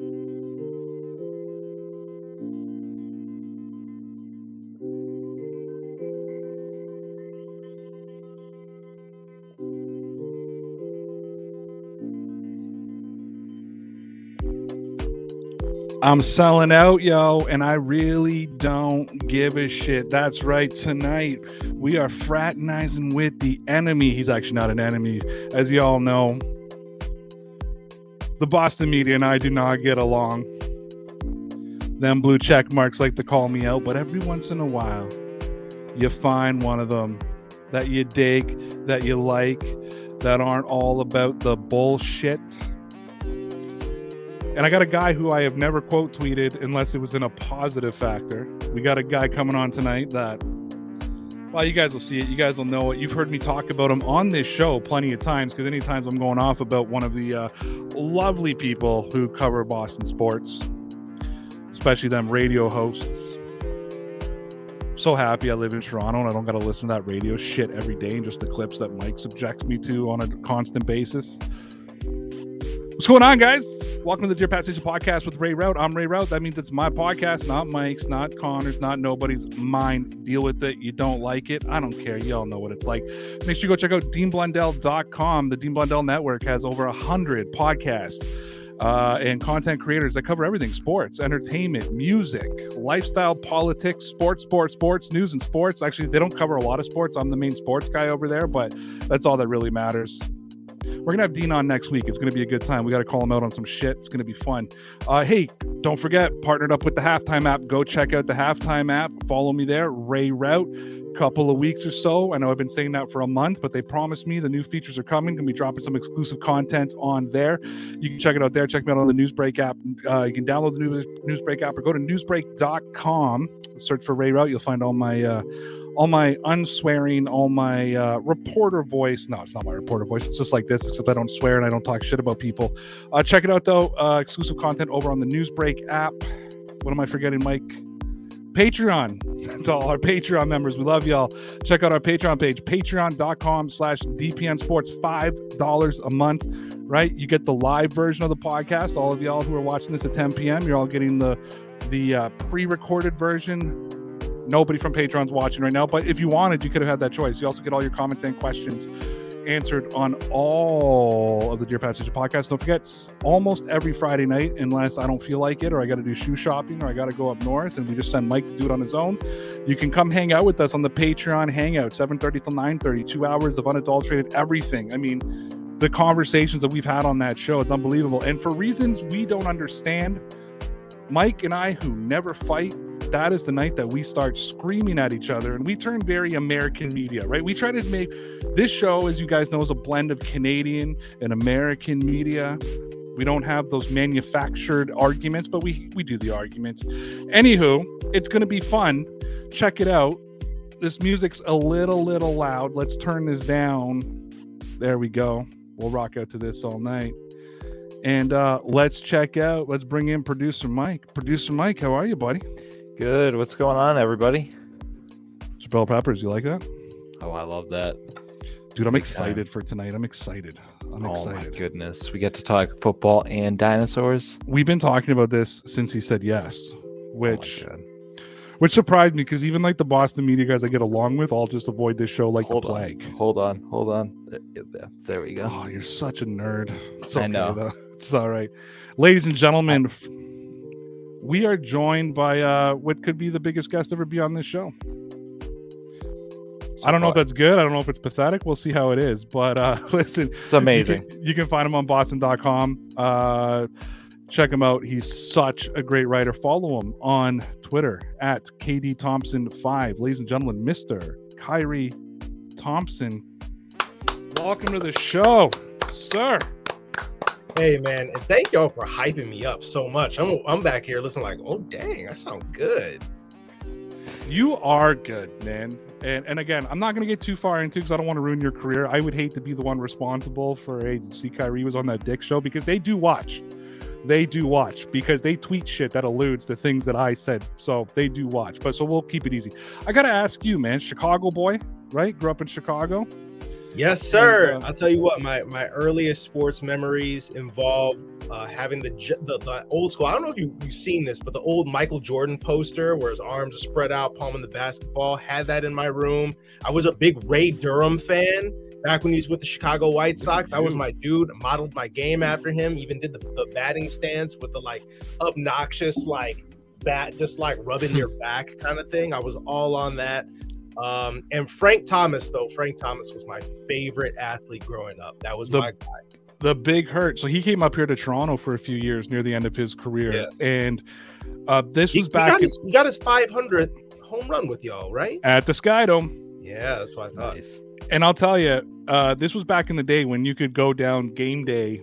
I'm selling out, yo, and I really don't give a shit. That's right. Tonight, we are fraternizing with the enemy. He's actually not an enemy, as you all know. The Boston media and I do not get along. Them blue check marks like to call me out, but every once in a while, you find one of them that you dig, that you like, that aren't all about the bullshit. And I got a guy who I have never quote tweeted unless it was in a positive factor. We got a guy coming on tonight that, well, you guys will see it. You guys will know it. You've heard me talk about him on this show plenty of times because any times I'm going off about one of the uh, lovely people who cover Boston sports, especially them radio hosts. So happy I live in Toronto and I don't got to listen to that radio shit every day and just the clips that Mike subjects me to on a constant basis. What's going on, guys? Welcome to the Dear Pat podcast with Ray Rout. I'm Ray Rout. That means it's my podcast, not Mike's, not Connor's, not nobody's. Mine. Deal with it. You don't like it. I don't care. You all know what it's like. Make sure you go check out DeanBlundell.com. The Dean Blundell Network has over a hundred podcasts. Uh, and content creators that cover everything sports, entertainment, music, lifestyle, politics, sports, sports, sports, news, and sports. Actually, they don't cover a lot of sports. I'm the main sports guy over there, but that's all that really matters. We're gonna have Dean on next week. It's gonna be a good time. We got to call him out on some shit. It's gonna be fun. Uh, hey, don't forget, partnered up with the Halftime app. Go check out the Halftime app. Follow me there, Ray Route. Couple of weeks or so. I know I've been saying that for a month, but they promised me the new features are coming. Gonna be dropping some exclusive content on there. You can check it out there. Check me out on the Newsbreak app. Uh, you can download the News, Newsbreak app or go to newsbreak.com. Search for Ray Route. You'll find all my uh, all my unswearing, all my uh, reporter voice. No, it's not my reporter voice. It's just like this, except I don't swear and I don't talk shit about people. Uh, check it out though. Uh, exclusive content over on the Newsbreak app. What am I forgetting, Mike? Patreon to all our Patreon members. We love y'all. Check out our Patreon page, patreon.com slash DPN Sports, $5 a month, right? You get the live version of the podcast. All of y'all who are watching this at 10 p.m., you're all getting the the uh, pre-recorded version nobody from Patreon's watching right now, but if you wanted, you could have had that choice. You also get all your comments and questions answered on all of the Dear Pat Station podcasts. Don't forget, almost every Friday night, unless I don't feel like it, or I got to do shoe shopping, or I got to go up north, and we just send Mike to do it on his own. You can come hang out with us on the Patreon Hangout, 7:30 till 9:30, two hours of unadulterated everything. I mean, the conversations that we've had on that show, it's unbelievable. And for reasons we don't understand, Mike and I, who never fight, that is the night that we start screaming at each other and we turn very American media, right? We try to make this show, as you guys know, is a blend of Canadian and American media. We don't have those manufactured arguments, but we we do the arguments. Anywho, it's gonna be fun. Check it out. This music's a little little loud. Let's turn this down. There we go. We'll rock out to this all night. And uh, let's check out. Let's bring in producer Mike. Producer Mike, how are you, buddy? Good. What's going on, everybody? Bell peppers, you like that? Oh, I love that. Dude, I'm Big excited time. for tonight. I'm excited. I'm oh excited. my goodness, we get to talk football and dinosaurs. We've been talking about this since he said yes, Oh which God. which surprised me because even like the Boston media guys I get along with I'll just avoid this show like hold the plague. on, hold on, hold on. There, there- there we go. Oh, you're such a nerd. It's I know. though. It's all right. Ladies and gentlemen, f- we are joined by uh what could be the biggest guest ever be on this show. I don't know if that's good. I don't know if it's pathetic. We'll see how it is. But uh listen, It's amazing. You can, you can find him on boston.com. Uh, check him out. He's such a great writer. Follow him on Twitter at KD Thompson5. Ladies and gentlemen, Mr. Khari Thompson. Welcome to the show, sir. Hey man, and thank y'all for hyping me up so much. I'm I'm back here listening like, oh dang, I sound good. You are good, man. And and again, I'm not to get too far into because I don't want to ruin your career. I would hate to be the one responsible for a see Khari was on that dick show because they do watch. They do watch because they tweet shit that alludes to things that I said. So they do watch. But so we'll keep it easy. I got to ask you, man, Chicago boy, right? Grew up in Chicago. Yes, sir. I'll tell you what, my my earliest sports memories involve uh, having the, the, the old school. I don't know if you you've seen this, but the old Michael Jordan poster where his arms are spread out, palming the basketball. Had that in my room. I was a big Ray Durham fan back when he was with the Chicago White Sox. That was my dude. Modeled my game after him. Even did the, the batting stance with the like obnoxious like bat just like rubbing your back kind of thing. I was all on that. Um, and Frank Thomas, though, Frank Thomas was my favorite athlete growing up. That was the, my guy. The big hurt. So he came up here to Toronto for a few years near the end of his career. Yeah. And uh, this he, was back. He got, his, he got his 500th home run with y'all, right? At the Sky Dome. Yeah, that's what I thought. Nice. And I'll tell you, uh, this was back in the day when you could go down game day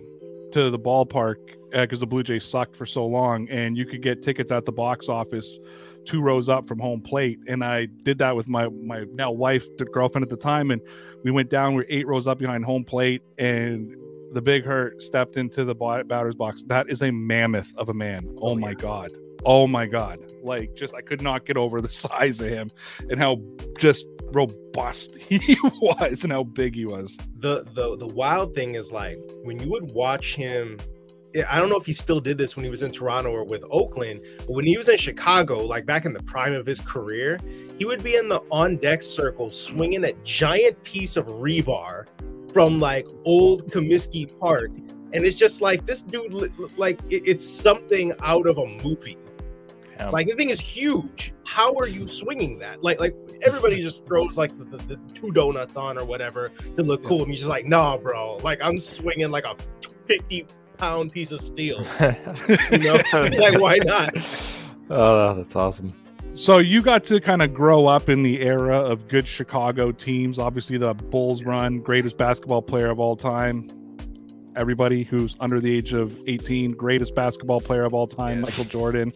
to the ballpark because uh, the Blue Jays sucked for so long, and you could get tickets at the box office two rows up from home plate. And I did that with my my now wife, the girlfriend at the time, and we went down. We are eight rows up behind home plate, and the big hurt stepped into the batter's box. That is a mammoth of a man. Oh, oh my yeah. god. Oh my god. Like just I could not get over the size of him and how just robust he was and how big he was. The the the wild thing is like when you would watch him I don't know if he still did this when he was in Toronto or with Oakland, but when he was in Chicago, like back in the prime of his career, he would be in the on deck circle swinging a giant piece of rebar from like old Comiskey Park. And it's just like this dude, like it's something out of a movie. Yeah. Like the thing is huge. How are you swinging that? Like, like everybody just throws like the, the, the two donuts on or whatever to look cool. And he's just like, nah, bro. Like I'm swinging like a 50 pound piece of steel. you know, like why not? Oh, that's awesome. So you got to kind of grow up in the era of good Chicago teams. Obviously, the Bulls run, greatest basketball player of all time. Everybody who's under the age of 18, greatest basketball player of all time, yeah. Michael Jordan.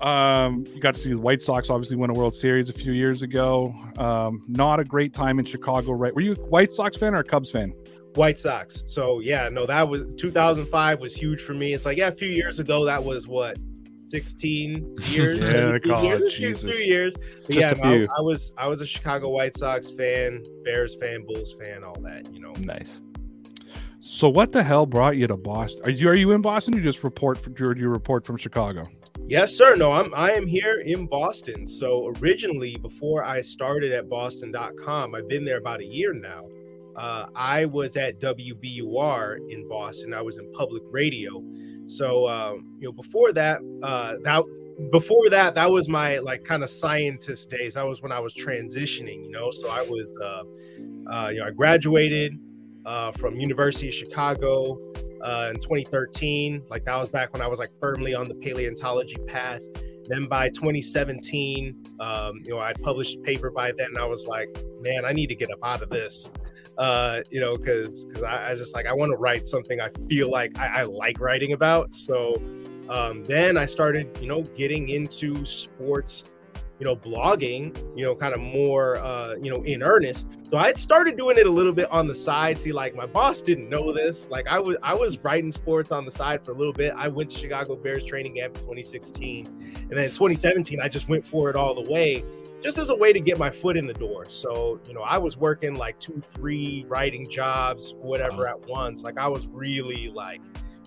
Um, you got to see the White Sox obviously win a World Series a few years ago. Um, not a great time in Chicago, right? Were you a White Sox fan or a Cubs fan? White Sox. So yeah, no, that was 2005 was huge for me. It's like yeah, a few years ago that was what 16 years, yeah, God, years, Jesus. few years. But yeah, no, I, I, was I was a Chicago White Sox fan, Bears fan, Bulls fan, all that. You know, nice. So what the hell brought you to Boston? Are you are you in Boston? you just report from or you report from Chicago? Yes, sir. No, I'm I am here in Boston. So originally, before I started at Boston.com, I've been there about a year now uh, I was at WBUR in Boston. I was in public radio. So um, you know, before that, uh, that before that, that was my like kind of scientist days. That was when I was transitioning. You know, so I was, uh, uh, you know, I graduated uh, from University of Chicago uh, in 2013. Like that was back when I was like firmly on the paleontology path. Then by 2017, um, you know, I published a paper by then. I was like, man, I need to get up out of this uh, you know, because because I, I, just like I want to write something I feel like I, I like writing about. So um, then I started, you know, getting into sports, you know, blogging, you know, kind of more, uh, you know, in earnest. So I had started doing it a little bit on the side. See, like my boss didn't know this. Like I was, I was writing sports on the side for a little bit. I went to Chicago Bears training camp in 2016, and then 2017 I just went for it all the way just as a way to get my foot in the door. So, you know, I was working like two, three writing jobs, whatever at once. Like I was really like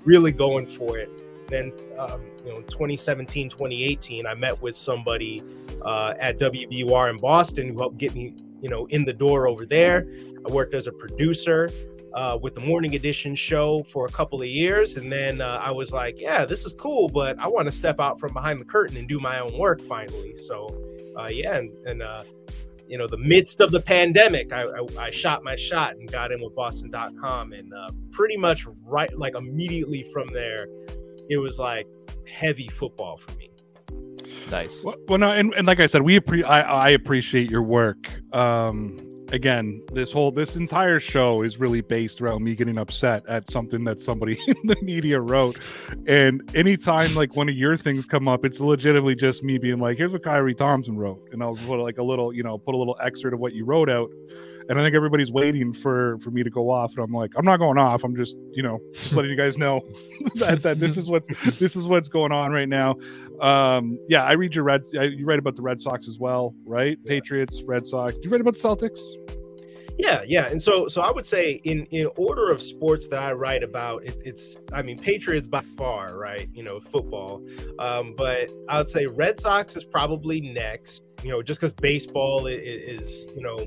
really going for it. Then, um, you know, 2017, 2018, I met with somebody uh, at WBUR in Boston who helped get me, you know, in the door over there. I worked as a producer. Uh, with the morning edition show for a couple of years. And then uh, I was like, yeah, this is cool, but I want to step out from behind the curtain and do my own work finally. So uh, yeah, and, and uh, you know, the midst of the pandemic, I, I, I, shot my shot and got in with Boston.com, and uh, pretty much right, like immediately from there, it was like heavy football for me. Nice. Well, well no, and, and like I said, we appre- I, I appreciate your work. Um, again, this whole this entire show is really based around me getting upset at something that somebody in the media wrote. And anytime like one of your things come up, it's legitimately just me being like, "Here's what Khari Thompson wrote," and I'll put like a little, you know, put a little excerpt of what you wrote out and I think everybody's waiting for for me to go off, and I'm like, I'm not going off. I'm just, you know, just letting you guys know that, that this is what's this is what's going on right now. Um, yeah, I read your Red. You write about the Red Sox as well, right? Yeah. Patriots, Red Sox. Do you write about the Celtics? Yeah, yeah, and so so I would say in in order of sports that I write about, it, it's I mean Patriots by far, right? You know, football, um, but I would say Red Sox is probably next. You know, just because baseball is, is you know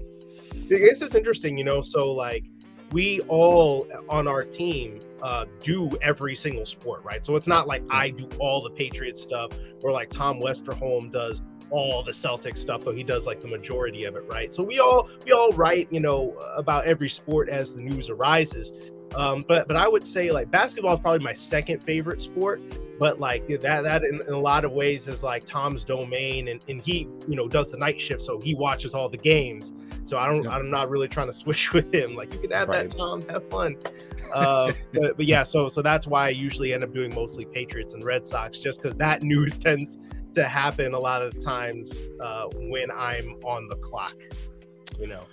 I guess it's interesting, you know. So like we all on our team uh, do every single sport, right? So it's not like I do all the Patriots stuff or like Tom Westerholm does all the Celtic stuff, though he does like the majority of it, right? So we all we all write, you know, about every sport as the news arises. Um, but but I would say like basketball is probably my second favorite sport. But like that that in, in, a lot of ways is like Tom's domain, and, and he you know does the night shift, so he watches all the games. So I don't yeah. I'm not really trying to switch with him. Like you can add right. that Tom, have fun. Uh, but, but yeah, so so that's why I usually end up doing mostly Patriots and Red Sox, just because that news tends to happen a lot of times uh, when I'm on the clock. You know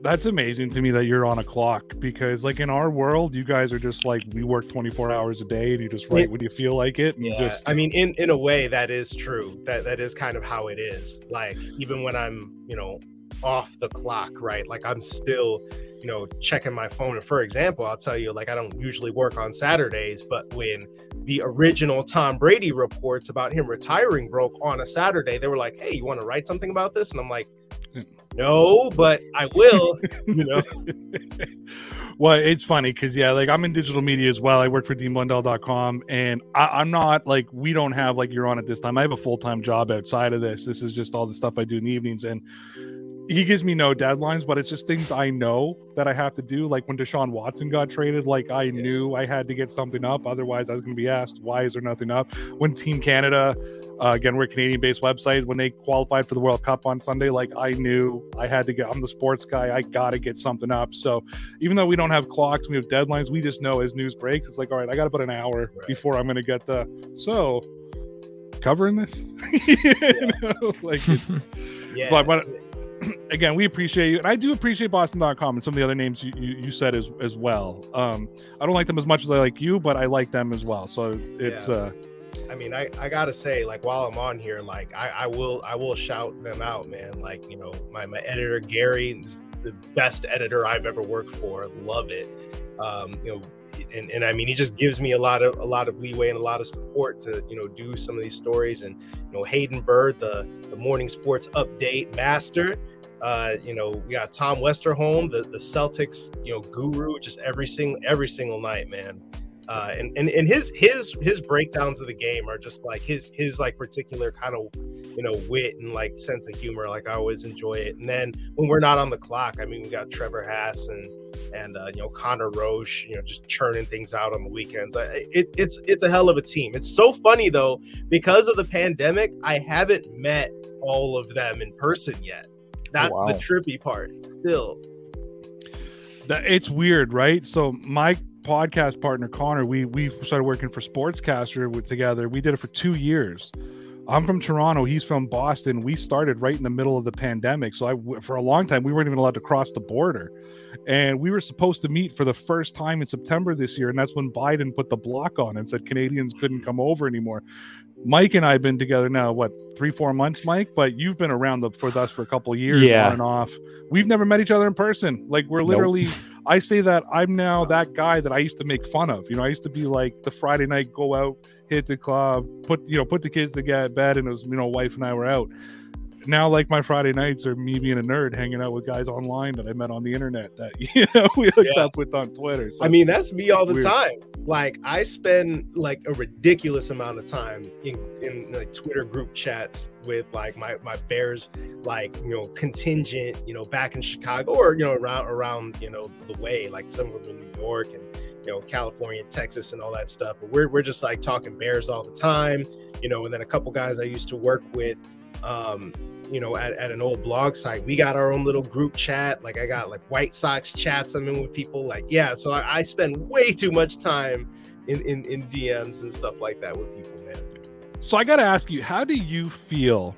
that's amazing to me that you're on a clock because like in our world you guys are just like we work 24 hours a day and you just write when you feel like it yeah. just... i mean in in a way that is true. That that is kind of how it is. Like even when i'm you know off the clock right? Like i'm still you know checking my phone. And for example i'll tell you like i don't usually work on saturdays but when the original tom brady reports about him retiring broke on a saturday they were like hey you want to write something about this? And i'm like no, but I will, you know. well, it's funny because yeah, like I'm in digital media as well. I work for deanblundell.com and I, am not like we don't have like you're on at this time. I have a full-time job outside of this. This is just all the stuff I do in the evenings and he gives me no deadlines, but it's just things I know that I have to do. Like when Deshaun Watson got traded, like I yeah. knew I had to get something up. Otherwise, I was going to be asked, why is there nothing up? When Team Canada, uh, again, we're a Canadian based website, when they qualified for the World Cup on Sunday, like I knew I had to get, I'm the sports guy, I got to get something up. So even though we don't have clocks, we have deadlines, we just know as news breaks, it's like, all right, I got about an hour right. before I'm going to get the. So covering this, you know, like it's, yeah. But, but again, we appreciate you, and I do appreciate Boston.com and some of the other names you, you, you, said as as well. Um, I don't like them as much as I like you, but I like them as well. So it's. Yeah. uh I mean, I, I gotta say, like while I'm on here, like I, I will I will shout them out, man. Like you know, my my editor Gary is the best editor I've ever worked for. Love it. Um, you know, and, and I mean, he just gives me a lot of a lot of leeway and a lot of support to you know do some of these stories. And you know, Hayden Bird, the the morning sports update master. Uh, you know, we got Tom Westerholm, the the Celtics, you know, guru, just every single every single night, man. Uh, and, and and his his his breakdowns of the game are just like his his like particular kind of you know wit and like sense of humor. Like I always enjoy it. And then when we're not on the clock, I mean, we got Trevor Hass and and uh, you know Conor Roche, you know, just churning things out on the weekends. It, it's it's a hell of a team. It's so funny though because of the pandemic, I haven't met all of them in person yet. That's oh, wow. the trippy part. Still, that it's weird, right? So my podcast partner Connor, we we started working for Sportscaster with together. We did it for two years I'm from Toronto. He's from Boston. We started right in the middle of the pandemic. So I, for a long time, we weren't even allowed to cross the border. And we were supposed to meet for the first time in September this year. And that's when Biden put the block on and said Canadians couldn't come over anymore. Mike and I have been together now, what, three, four months, Mike? But you've been around the, for us for a couple of years yeah. on and off. We've never met each other in person. Like, we're literally, nope. I say that I'm now that guy that I used to make fun of. You know, I used to be like the Friday night go out hit the club, put you know, put the kids to get bed, and it was you know, wife and I were out. Now, like my Friday nights are me being a nerd, hanging out with guys online that I met on the internet that you know we hooked yeah. up with on Twitter. So I mean, that's me all the weird. time. Like I spend like a ridiculous amount of time in in like Twitter group chats with like my my Bears like you know contingent you know back in Chicago or you know around around you know the way like some of them in New York and you know, California, Texas, and all that stuff. But we're, we're just like talking Bears all the time, you know. And then a couple guys I used to work with um, you know, at, at an old blog site. We got our own little group chat. Like I got like White Sox chats I'm in with people. Like, yeah, so I, I spend way too much time in, in, in DMs and stuff like that with people, man. So I got to ask you, how do you feel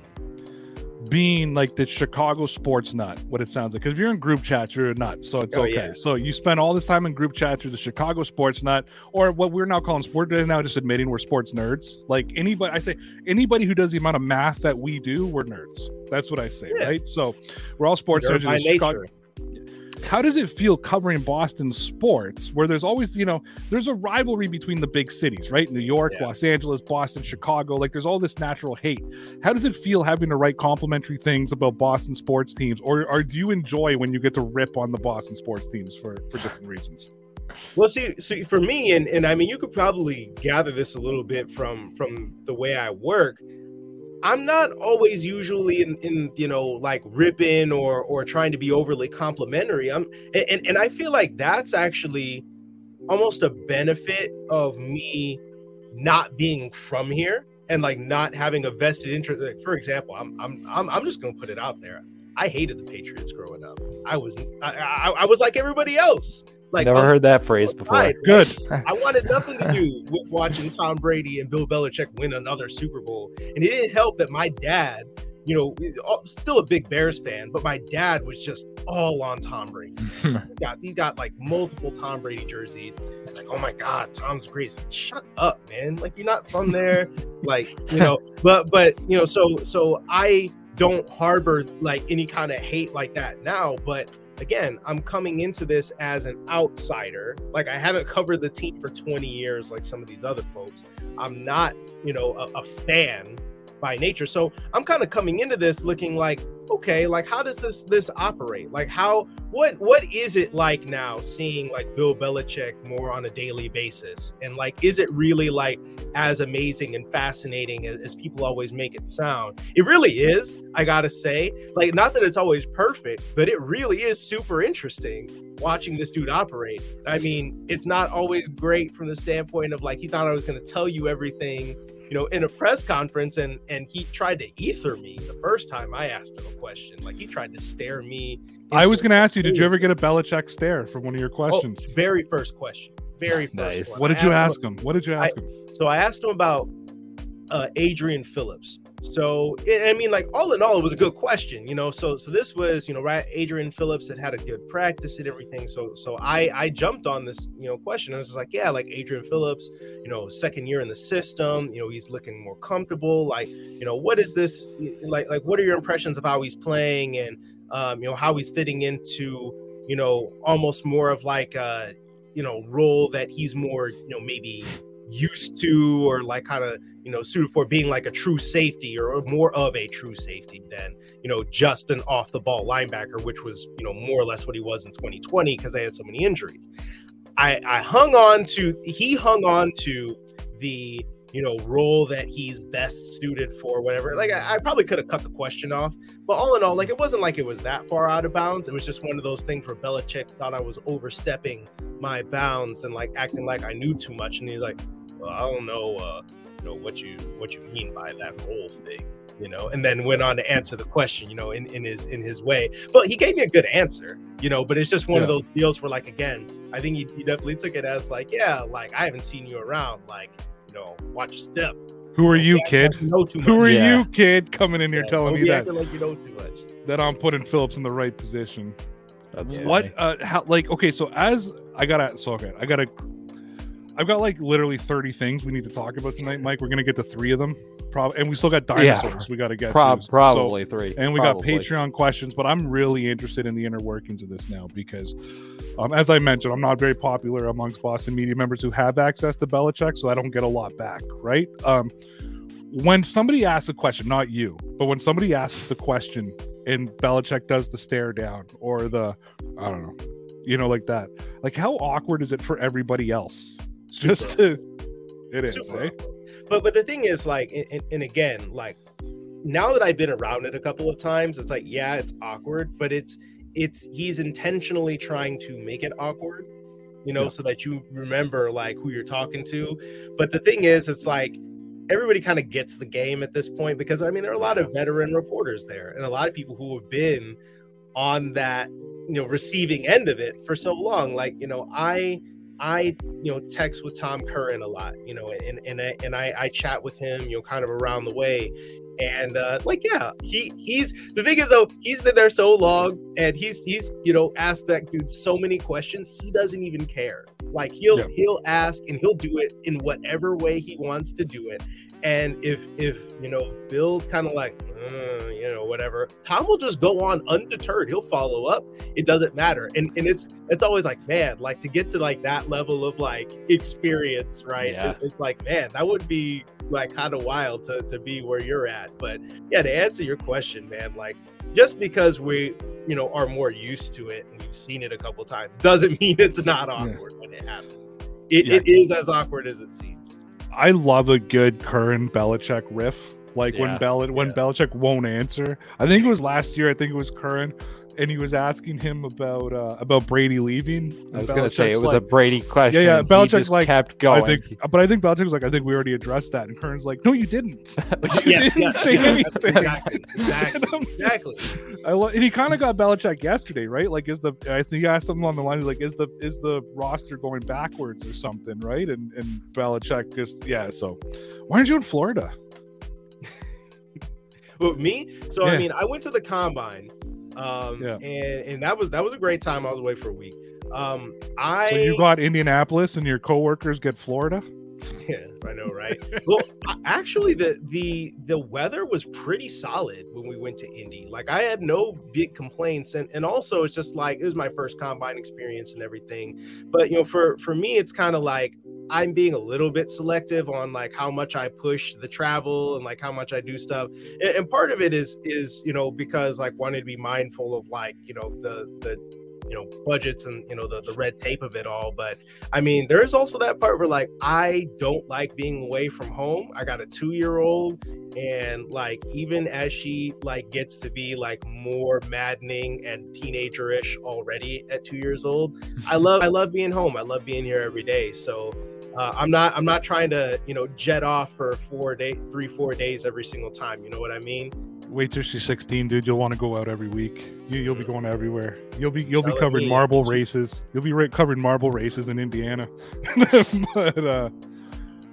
being like the Chicago sports nut? What it sounds like, because if you're in group chats, you're a nut, so it's Oh, okay. yeah. So you spend all this time in group chats, you're the Chicago sports nut, or what we're now calling sport. Now just admitting we're sports nerds. Like anybody, I say anybody who does the amount of math that we do, we're nerds. That's what I say, Yeah. right? So we're all sports nerds. Chicago-. How does it feel covering Boston sports where there's always, you know, there's a rivalry between the big cities, right? New York, Yeah. Los Angeles, Boston, Chicago. Like there's all this natural hate. How does it feel having to write complimentary things about Boston sports teams? Or, or do you enjoy when you get to rip on the Boston sports teams for, for different reasons? Well, see, see, for me, and and I mean, you could probably gather this a little bit from from the way I work. I'm not always usually in, in you know like ripping or or trying to be overly complimentary. I'm and, and I feel like that's actually almost a benefit of me not being from here and like not having a vested interest. Like, for example, I'm I'm I'm I'm just gonna put it out there. I hated the Patriots growing up. I was I, I, I was like everybody else. Like Never heard that phrase before. outside. Good. I wanted nothing to do with watching Tom Brady and Bill Belichick win another Super Bowl. And it didn't help that my dad, you know, uh, still a big Bears fan, but my dad was just all on Tom Brady. he got he got like multiple Tom Brady jerseys. It's like, oh my God, Tom's great. Like, Shut up, man. Like you're not from there. like, you know, but but you know, so so I don't harbor like any kind of hate like that now, but again, I'm coming into this as an outsider. Like I haven't covered the team for 20 years like some of these other folks. I'm not, you know, a, a fan by nature. So I'm kind of coming into this looking like, okay, like how does this this operate? Like how what what is it like now seeing like Bill Belichick more on a daily basis? And like is it really like as amazing and fascinating as, as people always make it sound? It really is, I gotta say. Like not that it's always perfect, but it really is super interesting watching this dude operate. I mean, it's not always great from the standpoint of like he thought I was gonna tell you everything you know, in a press conference, and and he tried to ether me the first time I asked him a question. Like he tried to stare me. I was going to ask you, did you ever get a Belichick stare from one of your Oh, questions? very first question. Very first Nice. one. what I did you ask him? What did you ask him? him- So I asked him about uh, Adrian Phillips. So I mean, like all in all, it was a good question, you know. So so this was, you know, right? Adrian Phillips had had a good practice and everything. So so I I jumped on this, you know, question. I was like, yeah, like Adrian Phillips, you know, second year in the system, you know, he's looking more comfortable. Like, you know, what is this like? Like, what are your impressions of how he's playing and um, you know how he's fitting into, you know, almost more of like a, you know, role that he's more, you know, maybe used to or like kind of you know suited for being like a true safety or more of a true safety than you know just an off the ball linebacker which was you know more or less what he was in 2020 because they had so many injuries. I i hung on to he hung on to the you know role that he's best suited for whatever. Like i, I probably could have cut the question off but all in all like it wasn't like it was that far out of bounds. It was just one of those things where Belichick thought i was overstepping my bounds and like acting like i knew too much and he's like well, I don't know, uh, you know what you what you mean by that whole thing, you know, and then went on to answer the question, you know, in, in his in his way. But he gave me a good answer, you know. But it's just one of those deals where, like, again, I think he, he definitely took it as like, yeah, like I haven't seen you around, like, you know, watch your step. Who are you, Don't kid? acting you know too much. Who are Yeah. you, kid, coming in here Yeah, telling me be that acting like you know too much. that I'm putting Phillips in the right position? That's what uh how like okay so as i gotta so okay i gotta i've got like literally 30 things we need to talk about tonight mike we're gonna get to three of them probably and we still got Yeah. dinosaurs we gotta get Prob- to. So- probably three. and we Probably. got patreon questions but i'm really interested in the inner workings of this now because um, as i mentioned i'm not very popular amongst boston media members who have access to Belichick, so i don't get a lot back right um when somebody asks a question not you but when somebody asks the question and Belichick does the stare down or the I don't know, you know, like that. Like how awkward is it for everybody else? Just to it is, eh? But but the thing is, like, and, and- and again, like, now that I've been around it a couple of times, it's like, yeah, it's awkward, but it's it's he's intentionally trying to make it awkward, you know, Yeah. so that you remember like who you're talking to. But the thing is, it's like everybody kind of gets the game at this point because I mean there are a lot of veteran reporters there and a lot of people who have been on that you know receiving end of it for so long. Like you know I I you know text with Tom Curran a lot, you know, and and I, and I, I chat with him, you know, kind of around the way, and uh, like yeah, he he's the thing is though he's been there so long, and he's he's you know asked that dude so many questions, he doesn't even care. Like he'll yeah. he'll ask and he'll do it in whatever way he wants to do it, and if if you know Bill's kind of like uh, you know whatever, Tom will just go on undeterred. He'll follow up. It doesn't matter. And and it's it's always like man, like to get to like that level of like experience, right? Yeah. It, it's like man, that would be like kind of wild to to be where you're at. But yeah, to answer your question, man, like just because we you know are more used to it and we've seen it a couple times doesn't mean it's not awkward yeah. when it happens. It, yeah. it is as awkward as it seems. I love a good Curran Belichick riff. Like yeah. when Bel when yeah. Belichick won't answer. I think it was last year. I think it was Curran, and he was asking him about uh, about Brady leaving. I was going to say it was like, a Brady question. Yeah, yeah. Belichick's like kept going. I think, but I think Belichick was like, I think we already addressed that, and Curran's like, No, you didn't. Like, you didn't yeah, say anything. Exactly. Exactly. exactly. I lo- and he kind of got Belichick yesterday, right? Like, is the I think he asked something on the line like, is the is the roster going backwards or something, right? And and Belichick just yeah. So why aren't you in Florida? With me, so yeah. I mean, I went to the combine, um, yeah. and and that was that was a great time. I was away for a week. Um, I you got Indianapolis and your coworkers get Florida. Yeah, I know, right? well, actually, the the the weather was pretty solid when we went to Indy. Like, I had no big complaints, and and also it's just like it was my first combine experience and everything. But you know, for for me, it's kind of like I'm being a little bit selective on like how much I push the travel and like how much I do stuff. And, and part of it is is you know because like wanting to be mindful of like you know the the you know budgets and you know the, the red tape of it all but i mean there's also that part where like i don't like being away from home i got a two year old and like even as she like gets to be like more maddening and teenagerish already at two years old i love i love being home i love being here every day so uh, I'm not I'm not trying to you know jet off for four day three four days every single time. You know what I mean? Wait till she's 16, dude. You'll want to go out every week. You, will be going everywhere. You'll be you'll be covering marble races. You'll be right covering marble races in Indiana. but uh,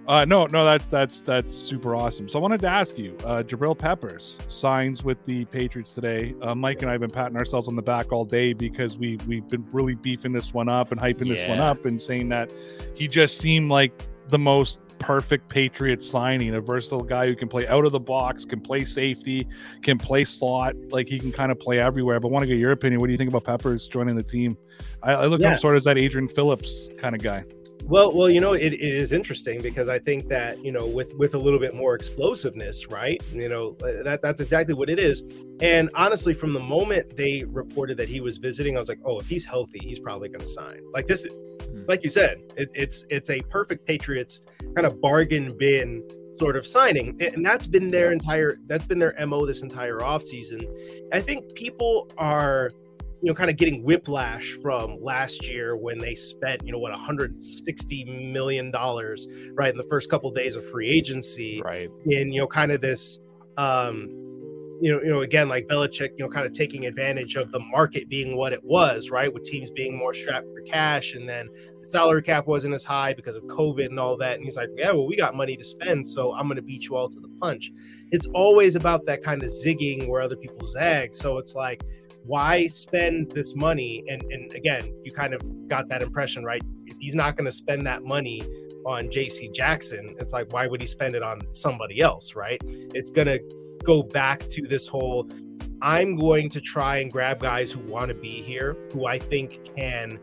uh, no, no, that's that's that's super awesome. So I wanted to ask you, uh, Jabril Peppers signs with the Patriots today. Uh, Mike and I have been patting ourselves on the back all day because we we've been really beefing this one up and hyping yeah. this one up and saying that he just seemed like the most perfect Patriot signing, a versatile guy who can play out of the box, can play safety, can play slot, like he can kind of play everywhere. But I want to get your opinion. What do you think about Peppers joining the team? I, I look yeah. at him sort of as that Adrian Phillips kind of guy. Well, well, you know, it, it is interesting because I think that you know, with with a little bit more explosiveness, right? You know, uh, that that's exactly what it is. And honestly, from the moment they reported that he was visiting, I was like, oh, if he's healthy, he's probably going to sign. Like this. Like you said, it, it's it's a perfect Patriots kind of bargain bin sort of signing, and that's been their entire that's been their mo this entire offseason. I think people are you know, kind of getting whiplash from last year when they spent, you know, what 160 million dollars right in the first couple of days of free agency, right? In you know, kind of this, um, you know, you know, again, like Belichick, you know, kind of taking advantage of the market being what it was, right? With teams being more strapped for cash, and then the salary cap wasn't as high because of COVID and all that. And he's like, yeah, well, we got money to spend, so I'm going to beat you all to the punch. It's always about that kind of zigging where other people zag. So it's like why spend this money? And and again, you kind of got that impression, right? If he's not going to spend that money on JC Jackson, it's like why would he spend it on somebody else, right? It's going to go back to this whole I'm going to try and grab guys who want to be here, who I think can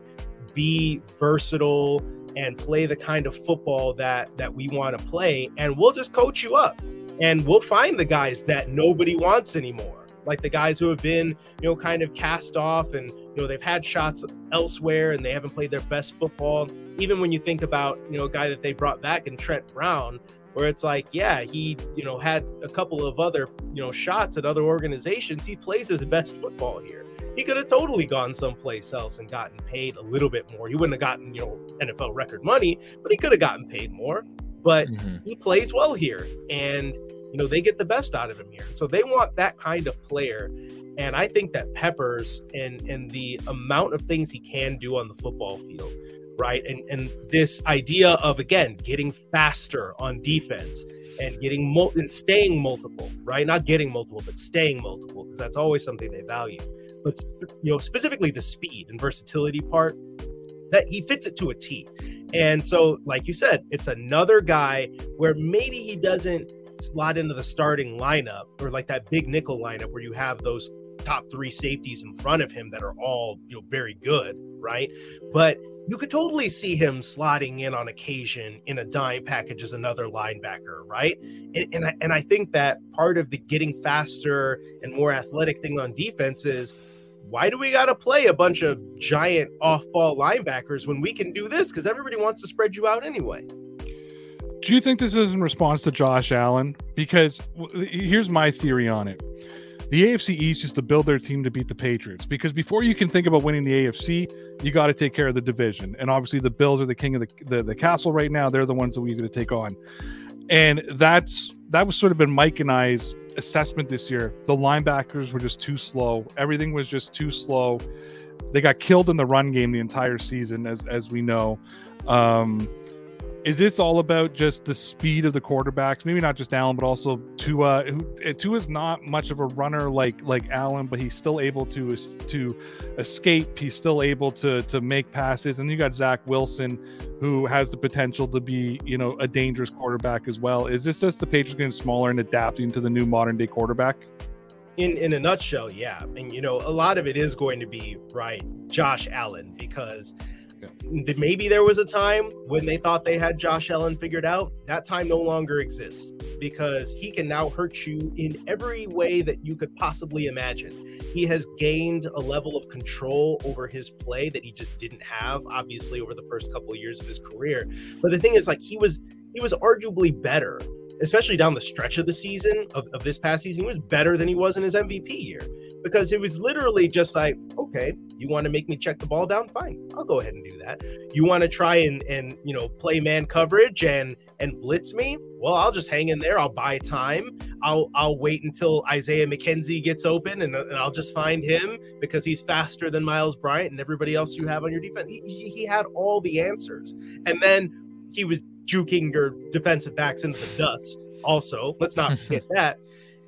be versatile and play the kind of football that that we want to play and we'll just coach you up and we'll find the guys that nobody wants anymore like the guys who have been, you know, kind of cast off and, you know, they've had shots elsewhere and they haven't played their best football. Even when you think about, you know, a guy that they brought back in Trent Brown, where it's like, yeah, he, you know, had a couple of other, you know, shots at other organizations. He plays his best football here. He could have totally gone someplace else and gotten paid a little bit more. He wouldn't have gotten, you know, NFL record money, but he could have gotten paid more. but mm-hmm. he plays well here, and you know they get the best out of him here. So they want that kind of player, and I think that Peppers and and the amount of things he can do on the football field, right, and and this idea of again getting faster on defense and getting mul- and staying multiple, right? Not getting multiple, but staying multiple, because that's always something they value. But you know, specifically the speed and versatility part, that he fits it to a T. And so, like you said, it's another guy where maybe he doesn't slot into the starting lineup or like that big nickel lineup where you have those top three safeties in front of him that are all you know very good, right? But you could totally see him slotting in on occasion in a dime package as another linebacker, right? And and I, and I think that part of the getting faster and more athletic thing on defense is why do we got to play a bunch of giant off-ball linebackers when we can do this? Because everybody wants to spread you out anyway. Do you think this is in response to Josh Allen? Because here's my theory on it the AFC East used to build their team to beat the Patriots because before you can think about winning the AFC, you got to take care of the division. And obviously, the Bills are the king of the, the, the castle right now. They're the ones that we're going to take on. And that's that was sort of been Mike and I's assessment this year. The linebackers were just too slow. Everything was just too slow. They got killed in the run game the entire season, as as we know. Um, is this all about just the speed of the quarterbacks? Maybe not just Allen, but also Tua. Who eh, Tua's not much of a runner like like Allen, but he's still able to to escape. He's still able to to make passes. And you got Zach Wilson, who has the potential to be you know a dangerous quarterback as well. Is this just the Patriots getting smaller and adapting to the new modern day quarterback? in in a nutshell yeah and you know a lot of it is going to be right josh allen because maybe there was a time when they thought they had Josh Allen figured out. That time no longer exists because he can now hurt you in every way that you could possibly imagine. He has gained a level of control over his play that he just didn't have, obviously, over the first couple of years of his career. But the thing is, like, he was he was arguably better especially down the stretch of the season of, of this past season, he was better than he was in his MVP year because it was literally just like, okay, you want to make me check the ball down? Fine, I'll go ahead and do that. You want to try and and you know play man coverage and and blitz me? Well, I'll just hang in there. I'll buy time. I'll I'll wait until Isaiah McKenzie gets open and, and I'll just find him because he's faster than Myles Bryant and everybody else you have on your defense. He, he had all the answers, and then he was juking your defensive backs into the dust. Also, let's not forget that.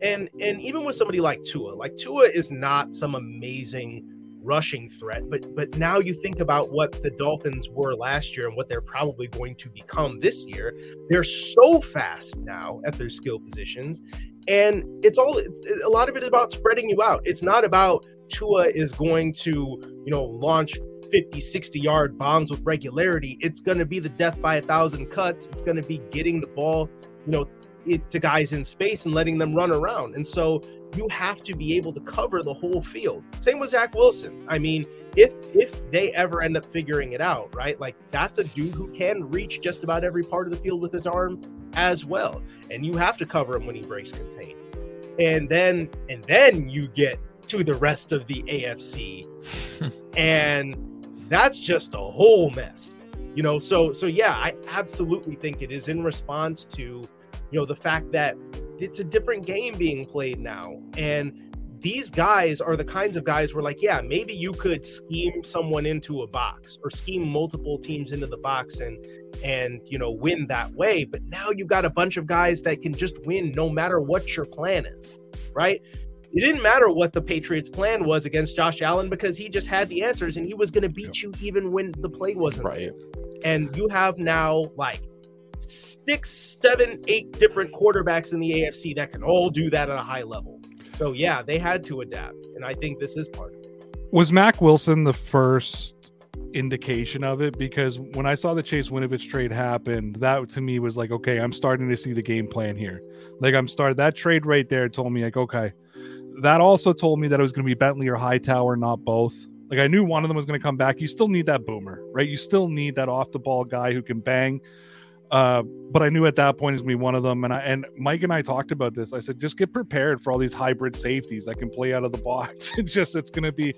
And and even with somebody like Tua, like Tua is not some amazing rushing threat, but but now you think about what the Dolphins were last year and what they're probably going to become this year. They're so fast now at their skill positions, and it's all a lot of it is about spreading you out. It's not about Tua is going to you know launch 50, 60 yard bombs with regularity, it's going to be the death by a thousand cuts. It's going to be getting the ball, you know, it, to guys in space and letting them run around. And so you have to be able to cover the whole field. Same with Zach Wilson. I mean, if if they ever end up figuring it out, right? Like that's a dude who can reach just about every part of the field with his arm as well. And you have to cover him when he breaks contain. And then and then you get to the rest of the AFC. and that's just a whole mess you know so so yeah i absolutely think it is in response to you know the fact that it's a different game being played now and these guys are the kinds of guys where like yeah maybe you could scheme someone into a box or scheme multiple teams into the box and and you know win that way but now you've got a bunch of guys that can just win no matter what your plan is right it didn't matter what the Patriots' plan was against Josh Allen because he just had the answers and he was going to beat you even when the play wasn't right. There. And you have now like six, seven, eight different quarterbacks in the AFC that can all do that at a high level. So yeah, they had to adapt, and I think this is part of it. Was Mack Wilson the first indication of it? Because when I saw the Chase Winovich trade happen, that to me was like, okay, I'm starting to see the game plan here. Like I'm started that trade right there told me like, okay, that also told me that it was going to be Bentley or Hightower, not both. Like I knew one of them was going to come back. You still need that boomer, right? You still need that off the ball guy who can bang. Uh, but I knew at that point is gonna be one of them. And I and Mike and I talked about this. I said, just get prepared for all these hybrid safeties that can play out of the box. it's just it's gonna be, you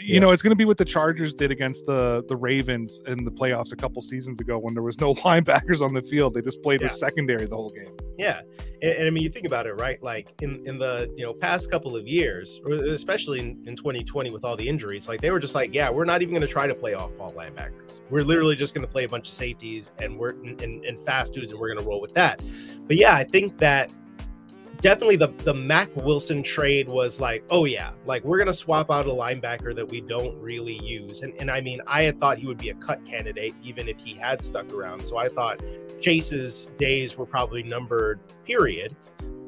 yeah. know, it's gonna be what the Chargers did against the the Ravens in the playoffs a couple seasons ago when there was no linebackers on the field. They just played yeah. the secondary the whole game. Yeah, and, and, I mean, you think about it, right? Like in in the you know past couple of years, especially in, in 2020 with all the injuries, like they were just like, yeah, we're not even gonna try to play off ball linebackers we're literally just going to play a bunch of safeties and we're and, and fast dudes and we're going to roll with that. But yeah, I think that definitely the the Mack Wilson trade was like, oh yeah, like we're gonna swap out a linebacker that we don't really use. And and I mean, I had thought he would be a cut candidate even if he had stuck around. So I thought Chase's days were probably numbered, period.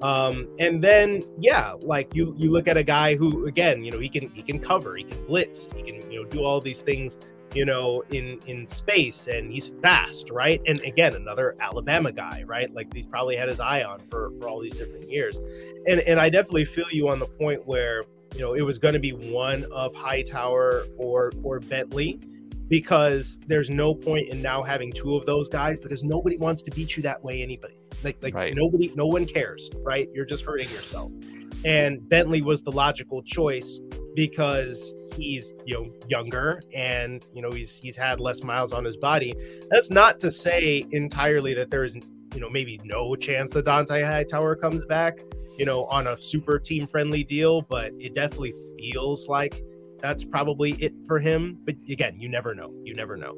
Um, and then yeah, like you you look at a guy who again, you know, he can he can cover, he can blitz, he can, you know, do all these things you know, in in space, and he's fast, right? And again, another Alabama guy, right? Like he's probably had his eye on for for all these different years, and and I definitely feel you on the point where you know it was going to be one of Hightower or or Bentley because there's no point in now having two of those guys because nobody wants to beat you that way anybody like like right. nobody no one cares right you're just hurting yourself and bentley was the logical choice because he's you know younger and you know he's he's had less miles on his body. That's not to say entirely that there's you know maybe no chance that Dont'a Hightower comes back, you know, on a super team friendly deal, but it definitely feels like that's probably it for him. But again, you never know. You never know.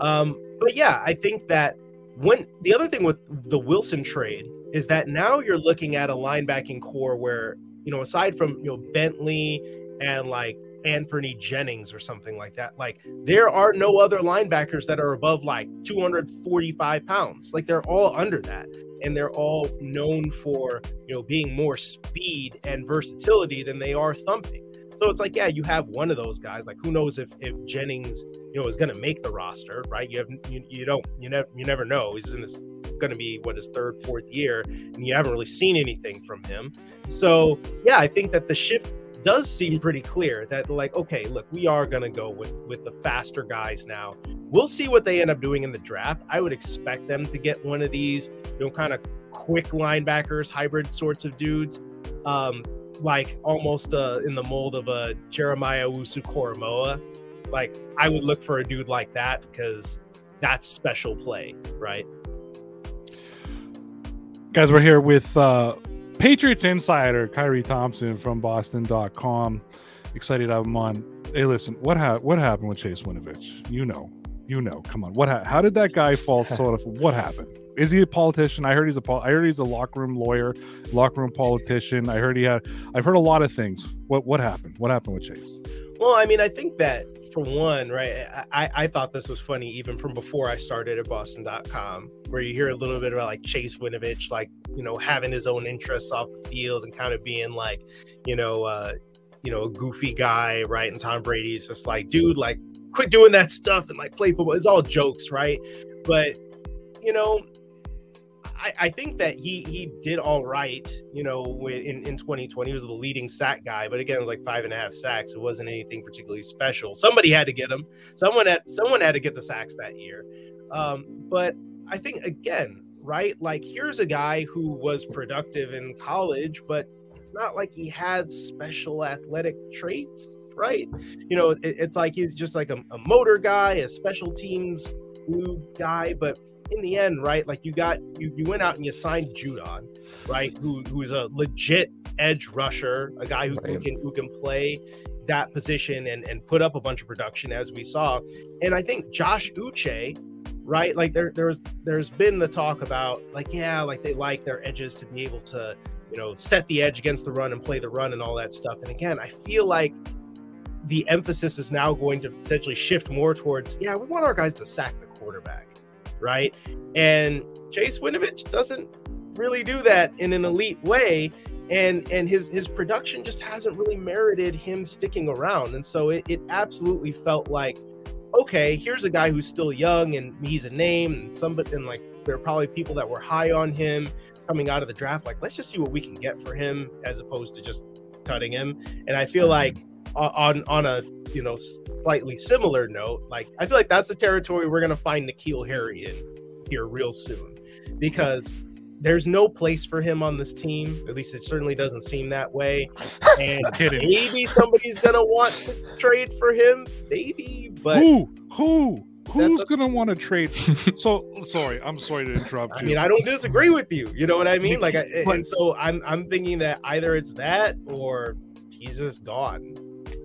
Um, but yeah, I think that when the other thing with the Wilson trade is that now you're looking at a linebacking core where you know aside from you know Bentley and like Anthony Jennings or something like that. Like there are no other linebackers that are above like 245 pounds. Like they're all under that. And they're all known for, you know, being more speed and versatility than they are thumping. So it's like, yeah, you have one of those guys. Like, who knows if, if Jennings, you know, is going to make the roster, right? You have you, you don't you never you never know. He's in this going to be what his third, fourth year, and you haven't really seen anything from him. So yeah, I think that the shift does seem pretty clear that like okay look we are to go with with the faster guys now. We'll see what they end up doing in the draft. I would expect them to get one of these you know kind of quick linebackers hybrid sorts of dudes um like almost uh, in the mold of a jeremiah Owusu-Koramoah like i would look for a dude like that because that's special play right? Guys we're here with uh Patriots insider Khari Thompson from Boston.com. Excited to have him on. Hey, listen, what ha- what happened with Chase Winovich? You know, you know. Come on, what? Ha- how did that guy fall? Sort of. What happened? Is he a politician? I heard he's a. Pol- I heard he's a locker room lawyer, locker room politician. I heard he had. I've heard a lot of things. What what happened? What happened with Chase? Well, I mean, I think that for one, right, I, I thought this was funny even from before I started at Boston.com, where you hear a little bit about like Chase Winovich, like, you know, having his own interests off the field and kind of being like, you know, uh, you know, a goofy guy, right? And Tom Brady's just like, dude, like, quit doing that stuff and like play football. It's all jokes, right? But, you know, I, I, think that he he did all right, you know, in, in 2020. He was the leading sack guy, but again, it was like five and a half sacks. It wasn't anything particularly special. Somebody had to get him. Someone had someone had to get the sacks that year. Um, but I think again, right? Like here's a guy who was productive in college, but it's not like he had special athletic traits, right? You know, it, it's like he's just like a, a motor guy, a special teams glue guy, but in the end, right? Like you got you you went out and you signed Judon, right? Who who's a legit edge rusher, a guy who, who can who can play that position and and put up a bunch of production as we saw. And I think Josh Uche, right? Like there there's there's been the talk about like yeah, like they like their edges to be able to you know set the edge against the run and play the run and all that stuff. And again, I feel like the emphasis is now going to potentially shift more towards yeah, we want our guys to sack the quarterback right? And Chase Winovich doesn't really do that in an elite way. And and his his production just hasn't really merited him sticking around. And so it, it absolutely felt like, okay, here's a guy who's still young and he's a name and somebody and like there are probably people that were high on him coming out of the draft. Like, let's just see what we can get for him as opposed to just cutting him. And I feel mm-hmm. like on on a you know slightly similar note, like I feel like that's the territory we're gonna find N'Keal Harry in here real soon because there's no place for him on this team. At least it certainly doesn't seem that way. And maybe somebody's gonna want to trade for him. Maybe, but who? Who? Who's gonna want to trade? so sorry, I'm sorry to interrupt you. I mean, I don't disagree with you. You know what I mean? Like, I, and so I'm I'm thinking that either it's that or he's just gone.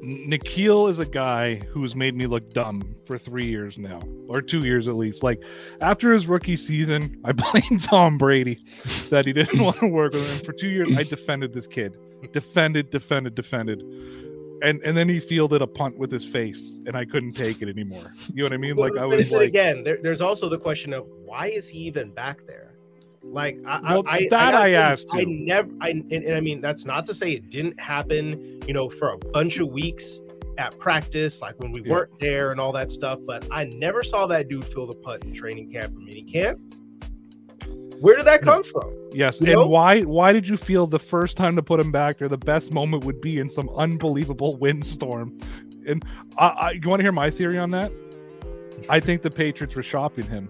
N'Keal is a guy who's made me look dumb for three years now, or two years at least. Like after his rookie season, I blamed Tom Brady that he didn't want to work with him. For two years, I defended this kid, defended, defended, defended, and and then he fielded a punt with his face, and I couldn't take it anymore. You know what I mean? Like I was like, again, there, there's also the question of why is he even back there? Like I, well, I, that I, I asked. I never. I and, and, I mean that's not to say it didn't happen. You know, for a bunch of weeks at practice, like when we yeah. weren't there and all that stuff. But I never saw that dude fill the putt in training camp or mini camp. Where did that come from? Yes, you and know? why? Why did you feel the first time to put him back there, the best moment would be in some unbelievable windstorm? And I, I you want to hear my theory on that? I think the Patriots were shopping him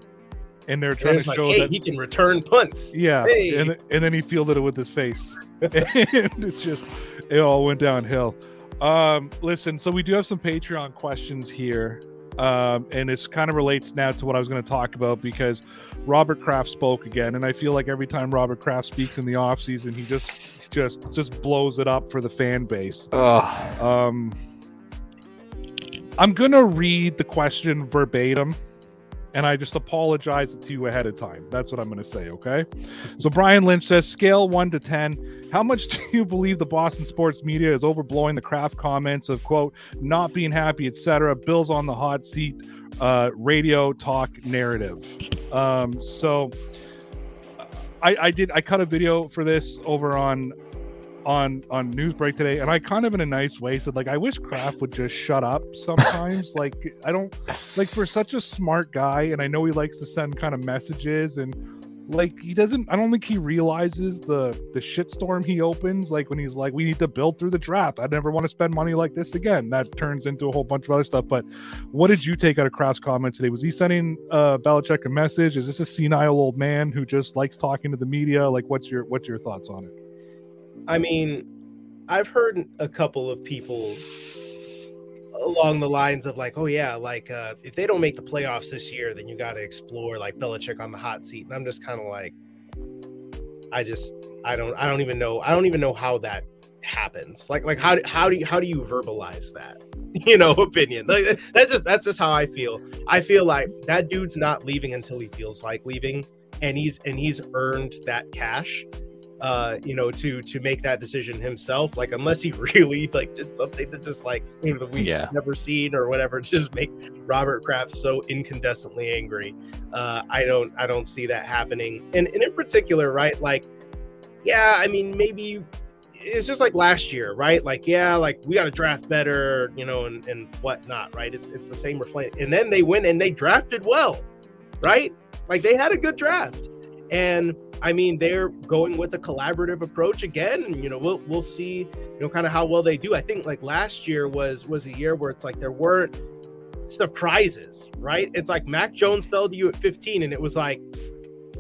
and they're trying and to like, show hey, that he can return punts. Yeah, hey. and and then he fielded it with his face, and it just it all went downhill. Um, listen, so we do have some Patreon questions here. Um, and this kind of relates now to what I was going to talk about because Robert Kraft spoke again, and I feel like every time Robert Kraft speaks in the off season, he just just just blows it up for the fan base. Ugh. Um, I'm gonna read the question verbatim and I just apologize to you ahead of time. That's what I'm going to say, okay? So Brian Lynch says, scale one to 10. How much do you believe the Boston sports media is overblowing the Kraft comments of, quote, not being happy, etc., Bills on the hot seat, uh, radio talk narrative? Um, so I, I did, I cut a video for this over on on on Newsbreak today, and I kind of in a nice way said like I wish Kraft would just shut up sometimes. like I don't like for such a smart guy, and I know he likes to send kind of messages and like he doesn't I don't think he realizes the the shitstorm he opens like when he's like we need to build through the draft. I never want to spend money like this again. That turns into a whole bunch of other stuff. But what did you take out of Kraft's comment today? Was he sending uh Belichick a message? Is this a senile old man who just likes talking to the media? Like what's your what's your thoughts on it? I mean, I've heard a couple of people along the lines of like, oh yeah, like uh, if they don't make the playoffs this year, then you got to explore like Belichick on the hot seat. And I'm just kind of like, I just, I don't, I don't even know, I don't even know how that happens. Like, like how how do you how do you verbalize that? You know, opinion. Like that's just that's just how I feel. I feel like that dude's not leaving until he feels like leaving, and he's and he's earned that cash uh, you know, to to make that decision himself. Like unless he really like did something that just like you know that we've yeah. never seen or whatever, just make Robert Kraft so incandescently angry. Uh, I don't I don't see that happening. And and in particular, right? Like, yeah, I mean maybe it's just like last year, right? Like, yeah, like we got to draft better, you know, and, and whatnot, right? It's, it's the same refrain. And then they went and they drafted well, right? Like they had a good draft. And I mean, they're going with a collaborative approach again. You know, we'll we'll see, you know, kind of how well they do. I think like last year was was a year where it's like there weren't surprises, right? It's like Mac Jones fell to you at 15, and it was like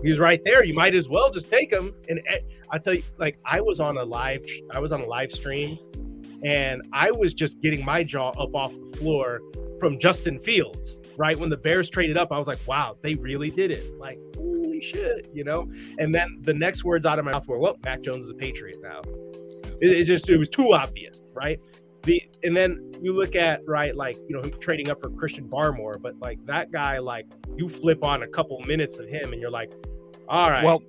he's right there. You might as well just take him. And eh, I tell you, like I was on a live, I was on a live stream, and I was just getting my jaw up off the floor from Justin Fields, right? When the Bears traded up, I was like, wow, they really did it. Like, holy shit, you know? And then the next words out of my mouth were, well, Mac Jones is a Patriot now. It, it just, it was too obvious, right? The, and then you look at right like you know trading up for christian barmore but like that guy like you flip on a couple minutes of him and you're like all right well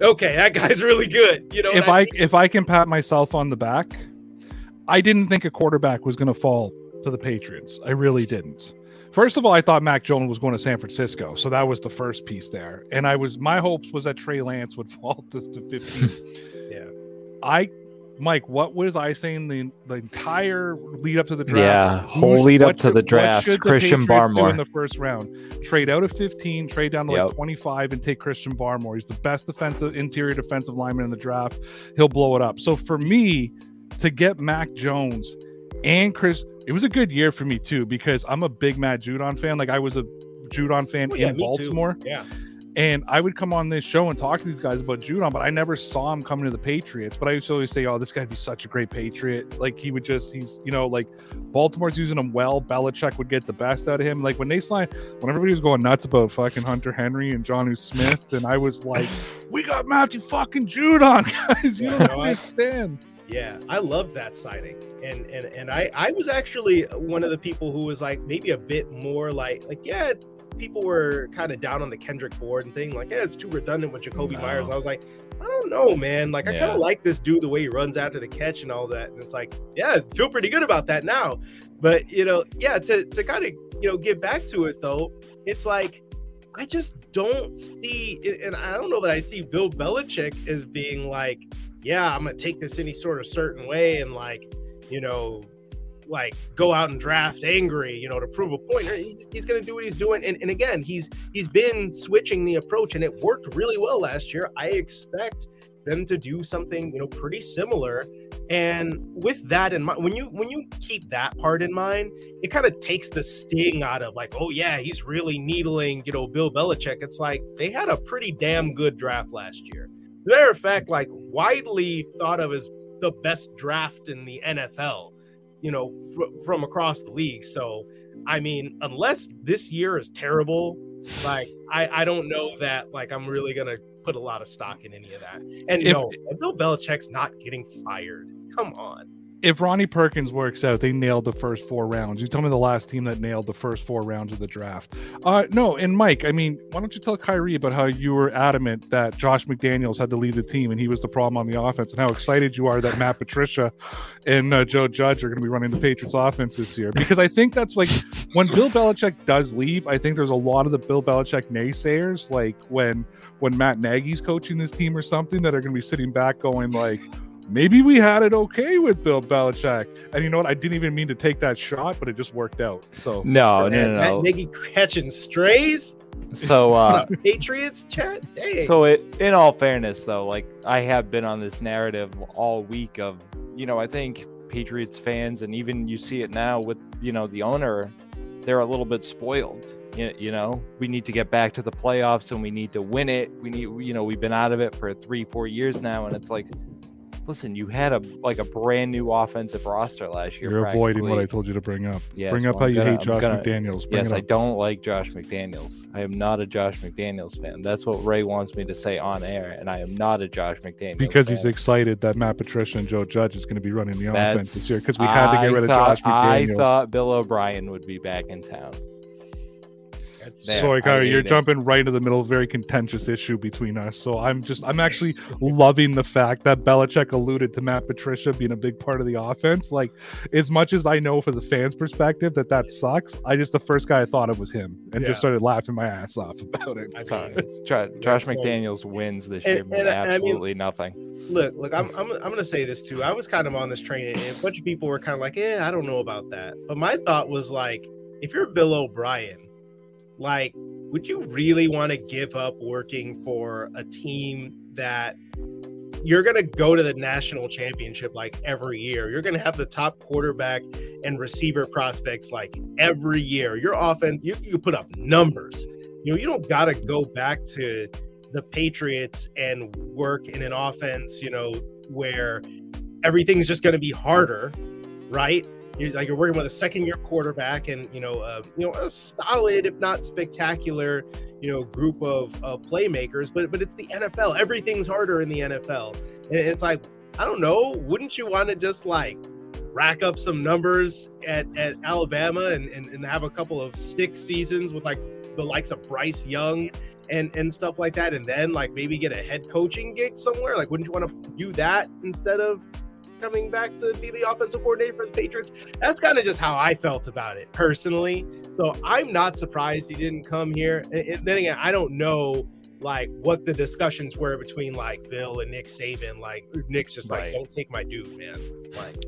okay that guy's really good you know if i, I mean? if i can pat myself on the back i didn't think a quarterback was going to fall to the Patriots. I really didn't. First of all, I thought Mac Jones was going to San Francisco, so that was the first piece there. And I was my hopes was that Trey Lance would fall to, to 15. yeah. I Mike, what was I saying the the entire lead up to the draft? Yeah, whole lead up to the draft. Christian Barmore in the first round. Trade out of 15, trade down to yep. like 25, and take Christian Barmore. He's the best defensive interior defensive lineman in the draft. He'll blow it up. So for me to get Mac Jones and Chris it was a good year for me too because I'm a big Matt Judon fan. Like I was a Judon fan oh, yeah, in Baltimore. Yeah. And I would come on this show and talk to these guys about Judon, but I never saw him coming to the Patriots. But I used to always say, "Oh, this guy'd be such a great Patriot." Like he would just, he's, you know, like Baltimore's using him well. Belichick would get the best out of him. Like when they signed, when everybody was going nuts about fucking Hunter Henry and Jonnu Smith, and I was like, "We got Matthew fucking Judon, guys. You yeah, don't no, understand." I- yeah, I loved that signing, and and and I I was actually one of the people who was like maybe a bit more like like yeah, people were kind of down on the Kendrick Bourne and thing like yeah, it's too redundant with Jakobi no. Meyers. I was like, I don't know, man. Like I kind of like this dude the way he runs after the catch and all that, and it's like yeah, feel pretty good about that now. But you know, yeah, to to kind of you know get back to it though, it's like. I just don't see, and I don't know that I see Bill Belichick as being like, yeah, I'm gonna take this any sort of certain way and like, you know, like go out and draft angry, you know, to prove a point. He's, he's gonna do what he's doing. And, and again, he's he's been switching the approach and it worked really well last year. I expect them to do something, you know, pretty similar. And with that in mind, when you when you keep that part in mind, it kind of takes the sting out of like, oh yeah, he's really needling, you know, Bill Belichick. It's like they had a pretty damn good draft last year matter of fact, like widely thought of as the best draft in the NFL, you know, fr- from across the league. So, I mean, unless this year is terrible, like I, I don't know that like I'm really gonna put a lot of stock in any of that. And if, no, Bill Belichick's not getting fired. Come on if Ronnie Perkins works out, they nailed the first four rounds. You tell me the last team that nailed the first four rounds of the draft. Uh, no, and Mike, I mean, why don't you tell Khari about how you were adamant that Josh McDaniels had to lead the team and he was the problem on the offense, and how excited you are that Matt Patricia and uh, Joe Judge are going to be running the Patriots offense this year? Because I think that's like when Bill Belichick does leave, I think there's a lot of the Bill Belichick naysayers, like when when Matt Nagy's coaching this team or something, that are going to be sitting back going like maybe we had it okay with Bill Belichick. And you know what? I didn't even mean to take that shot, but it just worked out. So no, no, no, no. Nagy catching strays. So uh Patriots chat. Dang. So it, in all fairness, though, like I have been on this narrative all week of, you know, I think Patriots fans, and even you see it now with, you know, the owner, they're a little bit spoiled. You, you know, we need to get back to the playoffs and we need to win it. We need, you know, we've been out of it for three, four years now, and it's like listen, you had a like a brand new offensive roster last year. You're avoiding what I told you to bring up. Yes, bring up well, how you gonna, hate Josh gonna, McDaniels. Bring yes, I don't like Josh McDaniels. I am not a Josh McDaniels fan. That's what Ray wants me to say on air, and I am not a Josh McDaniels because fan. he's excited that Matt Patricia and Joe Judge is going to be running the That's, offense this year because we had to get rid thought, of Josh McDaniels. I thought Bill O'Brien would be back in town. There, Sorry, Khari, you're it. jumping right into the middle of a very contentious issue between us. So I'm just, I'm actually loving the fact that Belichick alluded to Matt Patricia being a big part of the offense. Like, as much as I know for the fans' perspective that that sucks, I just the first guy I thought of was him, and yeah. just started laughing my ass off about it. Sorry, Josh McDaniels wins this year, and, and, absolutely I mean, nothing. Look, look, I'm, I'm, I'm gonna say this too. I was kind of on this train, and a bunch of people were kind of like, "Yeah, I don't know about that," but my thought was like, if you're Bill O'Brien like, would you really want to give up working for a team that you're going to go to the national championship like every year? You're going to have the top quarterback and receiver prospects like every year. Your offense, you, you put up numbers. You know, you don't got to go back to the Patriots and work in an offense, you know, where everything's just going to be harder, right? You're like you're working with a second year quarterback and you know uh, you know a solid if not spectacular you know group of, of playmakers but but it's the NFL everything's harder in the NFL and it's like I don't know wouldn't you want to just like rack up some numbers at, at Alabama and, and, and have a couple of six seasons with like the likes of Bryce Young and and stuff like that and then like maybe get a head coaching gig somewhere? Like wouldn't you want to do that instead of coming back to be the offensive coordinator for the Patriots. That's kind of just how I felt about it personally. So I'm not surprised he didn't come here. And, and then again, I don't know like what the discussions were between like Bill and Nick Saban. Like Nick's just like, don't take my dude, man. Like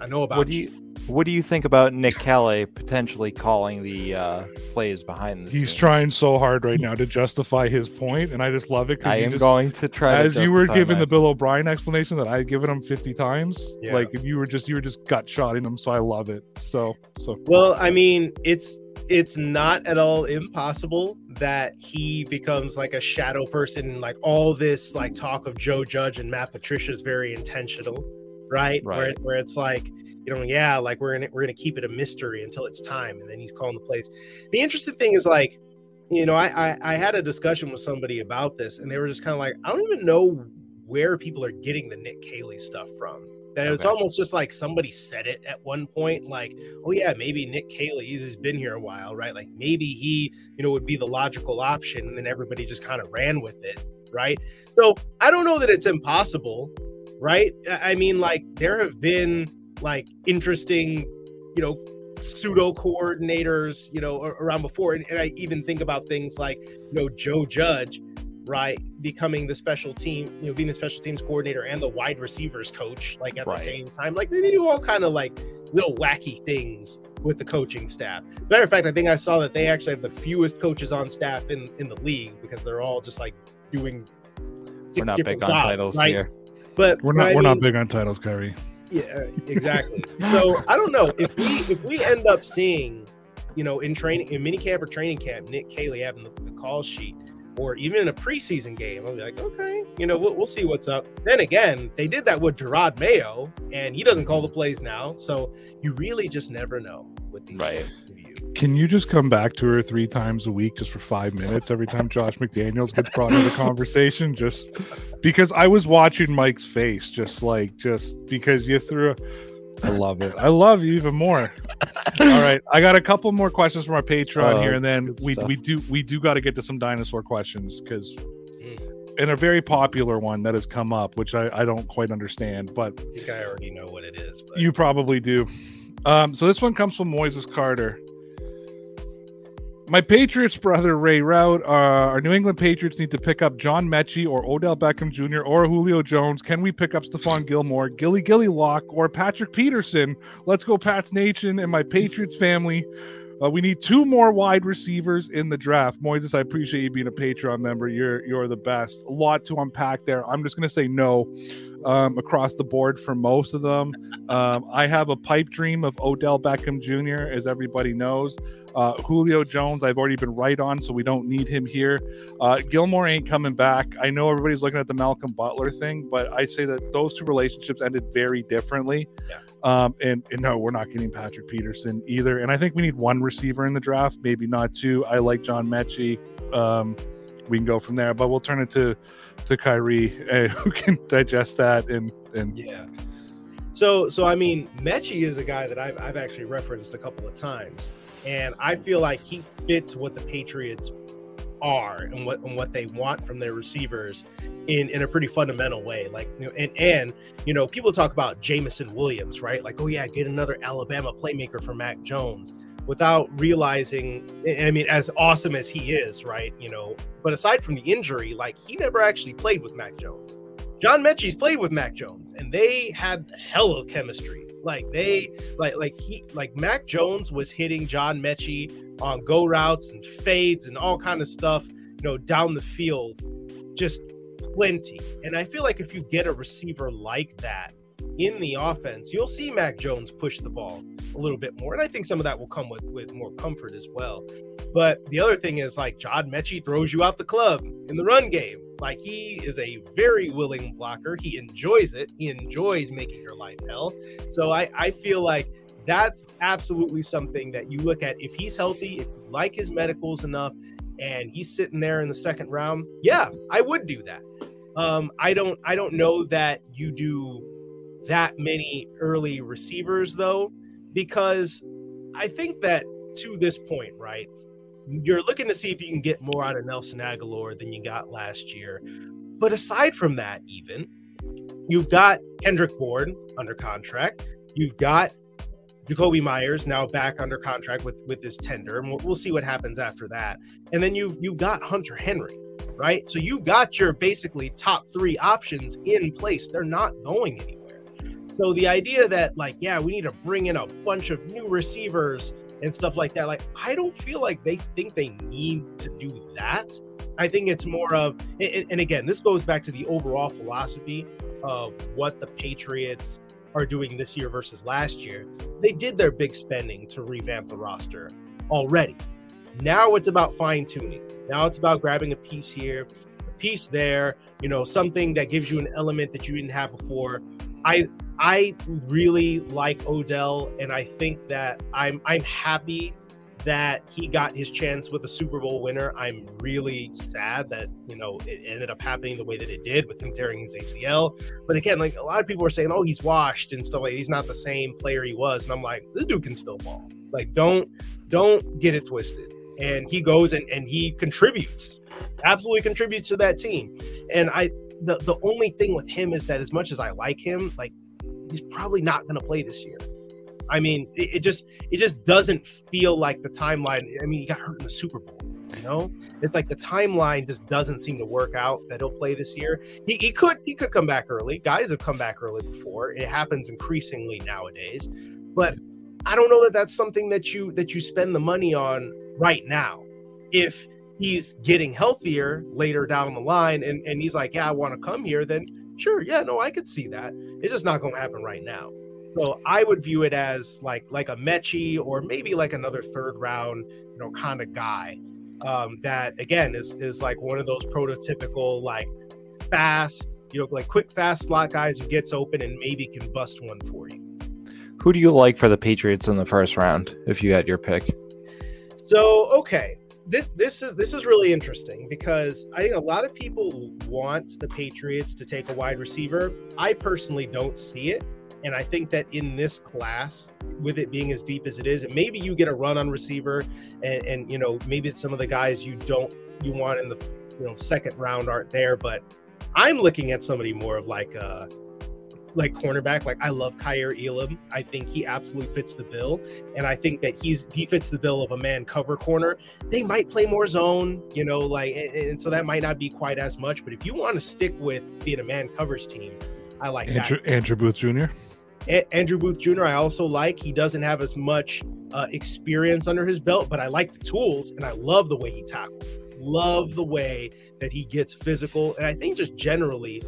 I know about what you. you what do you think about Nick Caley potentially calling the uh, plays behind the He's trying so hard right now to justify his point, and I just love it. Because I am just, going to try. As to you were giving the Bill O'Brien explanation that I've given him fifty times, yeah. like if you were just you were just gut shotting him, so I love it. So so well, I mean, it's it's not at all impossible that he becomes like a shadow person. Like all this like talk of Joe Judge and Matt Patricia is very intentional, right? Right. Where, where it's like, you know, yeah, like we're gonna we're gonna keep it a mystery until it's time, and then he's calling the plays. The interesting thing is like, you know, I, I I had a discussion with somebody about this, and they were just kind of like, I don't even know where people are getting the Nick Caley stuff from. That it's Okay. almost just like somebody said it at one point, like, oh yeah, maybe Nick Caley he's been here a while, right? Like maybe he, you know, would be the logical option, and then everybody just kind of ran with it, right? So I don't know that it's impossible, right? I mean, like there have been like interesting, you know, pseudo coordinators, you know, around before, and, and I even think about things like, you know, Joe Judge, right, becoming the special team, you know, being the special teams coordinator and the wide receivers coach, like at Right. the same time. Like they do all kind of like little wacky things with the coaching staff. As a matter of fact, I think I saw that they actually have the fewest coaches on staff in in the league because they're all just like doing We're not different big on titles right? here. But We're not I we're not mean- big on titles, Khari. Yeah, exactly. so I don't know if we if we end up seeing, you know, in training in minicamp or training camp, Nick Caley having the, the call sheet, or even in a preseason game, I'll be like, okay, you know, we'll, we'll see what's up. Then again, they did that with Jerod Mayo, and he doesn't call the plays now, so you really just never know with these Right. you. Can you just come back to her three times a week just for five minutes every time Josh McDaniels gets brought into the conversation? Just because I was watching Mike's face, just like just because you threw. I love it. I love you even more. All right, I got a couple more questions from our Patreon Oh, here, and then we stuff. we do we do got to get to some dinosaur questions because. Mm. And a very popular one that has come up, which I, I don't quite understand, but I think I already know what it is. But you probably do. Um, so this one comes from Moises Carter. My Patriots brother Ray Rout, uh, our New England Patriots need to pick up John Metchie or Odell Beckham Jr. or Julio Jones. Can we pick up Stephon Gilmore, Gilly Gilly Lock, or Patrick Peterson? Let's go, Pats Nation and my Patriots family. Uh, we need two more wide receivers in the draft. Moises, I appreciate you being a Patreon member. You're you're the best. A lot to unpack there. I'm just gonna say no um, across the board for most of them. Um, I have a pipe dream of Odell Beckham Jr., as everybody knows. Uh, Julio Jones, I've already been right on, so we don't need him here. Uh, Gilmore ain't coming back. I know everybody's looking at the Malcolm Butler thing, but I say that those two relationships ended very differently. Yeah. Um, and, and no, we're not getting Patrick Peterson either. And I think we need one receiver in the draft, maybe not two. I like John Metchie. Um, we can go from there, but we'll turn it to to Khari, uh, who can digest that and and Yeah. So so I mean, Metchie is a guy that I've I've actually referenced a couple of times, and I feel like he fits what the Patriots are and what and what they want from their receivers in in a pretty fundamental way. Like and and you know, people talk about Jameson Williams, right? Like, oh yeah, get another Alabama playmaker for Mac Jones without realizing I mean, as awesome as he is, right? You know, but aside from the injury, like he never actually played with Mac Jones. John Metchie's played with Mac Jones, and they had hella chemistry. Like they, like like he, like Mac Jones was hitting John Metchie on go routes and fades and all kind of stuff, you know, down the field, just plenty. And I feel like if you get a receiver like that in the offense, you'll see Mac Jones push the ball a little bit more, and I think some of that will come with with more comfort as well. But the other thing is like John Metchie throws you out the club in the run game. Like he is a very willing blocker. He enjoys it. He enjoys making your life hell. So I, I feel like that's absolutely something that you look at. If he's healthy, if you like his medicals enough, and he's sitting there in the second round, yeah, I would do that. Um, I don't I don't know that you do that many early receivers though, because I think that to this point, right? You're looking to see if you can get more out of Nelson Agholor than you got last year. But aside from that, even you've got Kendrick Bourne under contract. You've got Jakobi Meyers now back under contract with with his tender, and we'll, we'll see what happens after that. And then you you got Hunter Henry, right? So you got your basically top three options in place. They're not going anywhere. So the idea that like yeah we need to bring in a bunch of new receivers and stuff like that, like I don't feel like they think they need to do that. I think it's more of and, again this goes back to the overall philosophy of what the Patriots are doing this year versus last year. They did their big spending to revamp the roster already. Now it's about fine tuning. Now it's about grabbing a piece here, a piece there, you know, something that gives you an element that you didn't have before. I I really like Odell, and I think that I'm I'm happy that he got his chance with a Super Bowl winner. I'm really sad that you know it ended up happening the way that it did with him tearing his ACL. But again, like a lot of people are saying, oh, he's washed and stuff like he's not the same player he was. And I'm like, this dude can still ball. Like, don't don't get it twisted. And he goes and, and he contributes, absolutely contributes to that team. And I the the only thing with him is that as much as I like him, like he's probably not going to play this year. I mean, it, it, just it just doesn't feel like the timeline. I mean, he got hurt in the Super Bowl. You know, it's like the timeline just doesn't seem to work out that he'll play this year. He, he could he could come back early. Guys have come back early before. It happens increasingly nowadays, but I don't know that that's something that you that you spend the money on right now. If he's getting healthier later down the line and, and he's like, Yeah, I want to come here, then sure, yeah, no, I could see that. It's just not gonna happen right now. So I would view it as like like a Metchie or maybe like another third round, you know, kind of guy. Um, that again is is like one of those prototypical like fast, you know, like quick fast slot guys who gets open and maybe can bust one for you. Who do you like for the Patriots in the first round if you had your pick? So okay, this this is this is really interesting because I think a lot of people want the Patriots to take a wide receiver. I personally don't see it. And I think that in this class, with it being as deep as it is, and maybe you get a run on receiver, and, and you know maybe some of the guys you don't you want in the you know second round aren't there. But I'm looking at somebody more of like a like cornerback. Like I love Kaiir Elam. I think he absolutely fits the bill, and I think that he's he fits the bill of a man cover corner. They might play more zone, you know, like and, and so that might not be quite as much. But if you want to stick with being a man covers team, I like Andrew, that. Andrew Booth Jr. A- Andrew Booth Jr. I also like. He doesn't have as much uh, experience under his belt, but I like the tools and I love the way he tackles. Love the way that he gets physical, and I think just generally,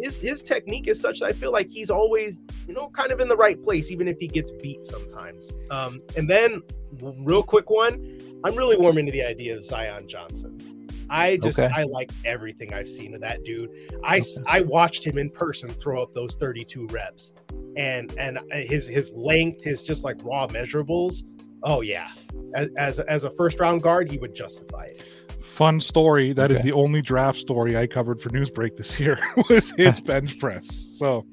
his his technique is such that I feel like he's always, you know, kind of in the right place, even if he gets beat sometimes. Um, and then, real quick one, I'm really warming to the idea of Zion Johnson. I just okay. I like everything I've seen of that dude. I okay. I watched him in person throw up those 32 reps, and and uh, his his length, his just like raw measurables. Oh yeah, as as, as a first round guard, he would justify it. Fun story. That okay. is the only draft story I covered for Newsbreak this year was his bench press. So.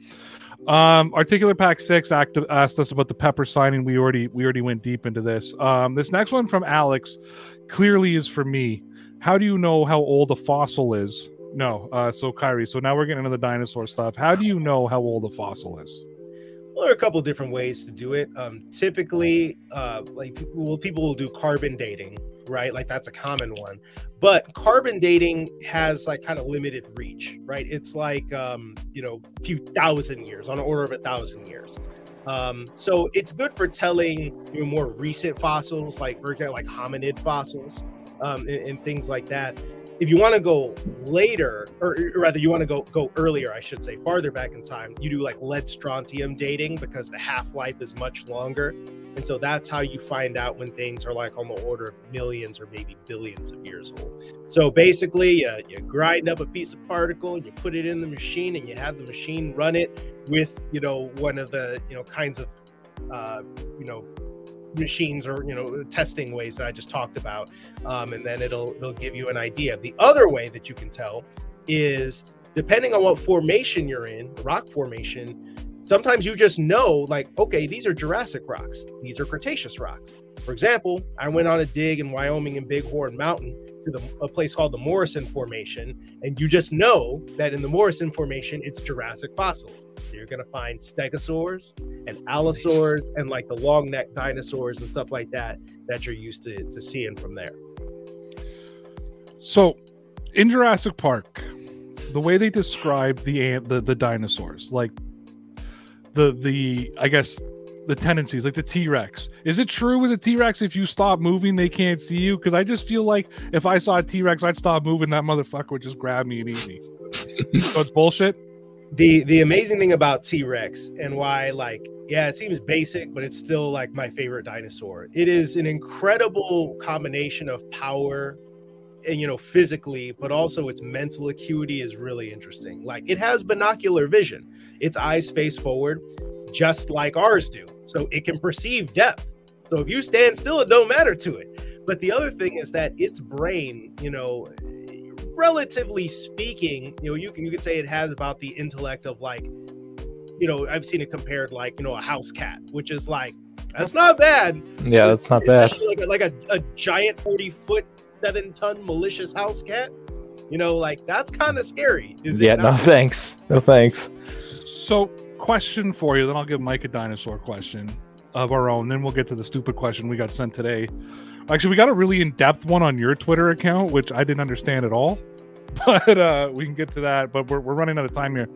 Um, Articular Pack Six act- asked us about the Pepper signing. We already we already went deep into this. Um, this next one from Alex clearly is for me. How do you know how old a fossil is? No. Uh, so Khari. So now we're getting into the dinosaur stuff. How do you know how old a fossil is? Well, there are a couple different ways to do it. Um, typically, uh, like well, people will do carbon dating, right? Like that's a common one. But carbon dating has like kind of limited reach, right? It's like um, you know, a few thousand years, on the order of a thousand years. Um, so it's good for telling you know, more recent fossils, like for example, like hominid fossils, um, and, and things like that. If you want to go later, or, or rather, you want to go go earlier, I should say, farther back in time, you do like lead strontium dating because the half life is much longer, and so that's how you find out when things are like on the order of millions or maybe billions of years old. So basically, uh, you grind up a piece of particle, you put it in the machine, and you have the machine run it with you know one of the you know kinds of uh, you know machines or you know testing ways that I just talked about, um, and then it'll it'll give you an idea. The other way that you can tell is depending on what formation you're in, rock formation. Sometimes you just know, like, okay, these are Jurassic rocks, these are Cretaceous rocks. For example, I went on a dig in Wyoming in Bighorn Mountain to the, a place called the Morrison Formation, and you just know that in the Morrison Formation, it's Jurassic fossils. So you're going to find stegosaurs and allosaurs and like the long neck dinosaurs and stuff like that that you're used to, to seeing from there. So in Jurassic Park, the way they describe the the, the dinosaurs, like the the I guess the tendencies, like the T Rex. Is it true with the T Rex if you stop moving, they can't see you? Because I just feel like if I saw a T Rex, I'd stop moving, that motherfucker would just grab me and eat me. so it's bullshit. The the amazing thing about T Rex and why like yeah, it seems basic, but it's still like my favorite dinosaur. It is an incredible combination of power and you know physically, but also its mental acuity is really interesting. Like it has binocular vision. Its eyes face forward just like ours do. So it can perceive depth. So if you stand still, it don't matter to it. But the other thing is that its brain, you know, relatively speaking, you know, you can you could say it has about the intellect of like, you know, I've seen it compared like, you know, a house cat, which is like that's not bad. Yeah, that's not bad. Like a, like a, a giant 40 foot, seven ton malicious house cat. You know, like that's kind of scary. yeah, no thanks. No thanks. So, question for you, then I'll give Mike a dinosaur question of our own. Then we'll get to the stupid question we got sent today. Actually, we got a really in depth one on your Twitter account, which I didn't understand at all. But uh, we can get to that. But we're, we're running out of time here.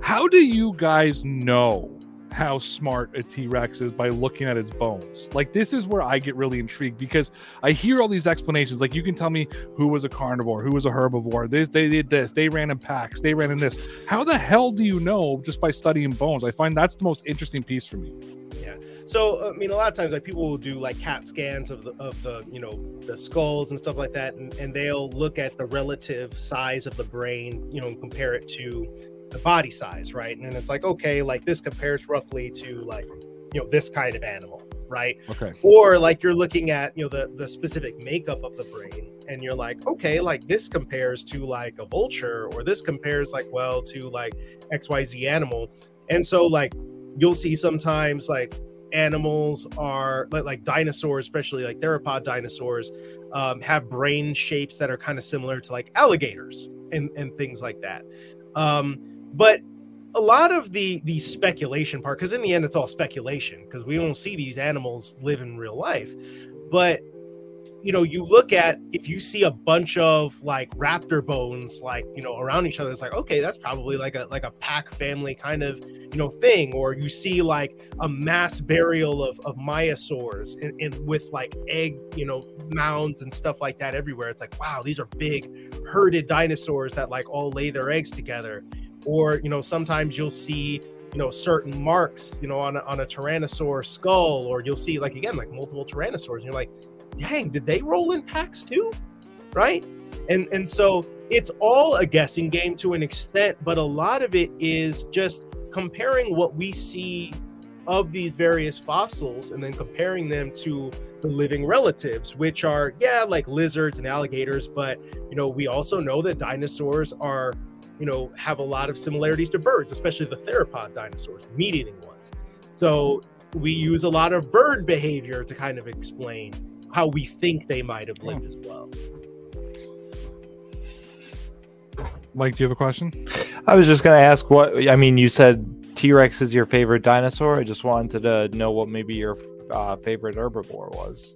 How do you guys know how smart a T Rex is by looking at its bones. Like, this is where I get really intrigued because I hear all these explanations. Like, you can tell me who was a carnivore, who was a herbivore, this, they did this, they ran in packs, they ran in this. How the hell do you know just by studying bones? I find that's the most interesting piece for me. Yeah. So I mean, a lot of times like people will do like CAT scans of the of the you know the skulls and stuff like that, and, and they'll look at the relative size of the brain, you know, and compare it to the body size, right? And it's like, okay, like this compares roughly to like, you know, this kind of animal, right? Okay. Or like you're looking at, you know, the the specific makeup of the brain and you're like, okay, like this compares to like a vulture or this compares like well to like XYZ animal. And so like you'll see sometimes like animals are like, like dinosaurs, especially like theropod dinosaurs, um, have brain shapes that are kind of similar to like alligators and, and things like that. Um, but a lot of the the speculation part, because in the end it's all speculation, because we don't see these animals live in real life. But you know, you look at if you see a bunch of like raptor bones like you know around each other, it's like okay, that's probably like a like a pack family kind of you know thing. Or you see like a mass burial of of maiasaurs and, and with like egg you know mounds and stuff like that everywhere. It's like wow, these are big herded dinosaurs that like all lay their eggs together or you know sometimes you'll see you know certain marks you know on a, on a tyrannosaur skull or you'll see like again like multiple tyrannosaurs and you're like dang did they roll in packs too? Right? And and so it's all a guessing game to an extent but a lot of it is just comparing what we see of these various fossils and then comparing them to the living relatives which are yeah like lizards and alligators but you know we also know that dinosaurs are you know, have a lot of similarities to birds, especially the theropod dinosaurs, the meat eating ones. So we use a lot of bird behavior to kind of explain how we think they might have lived as well. Mike, do you have a question? I was just going to ask what I mean. You said T Rex is your favorite dinosaur. I just wanted to know what maybe your uh, favorite herbivore was.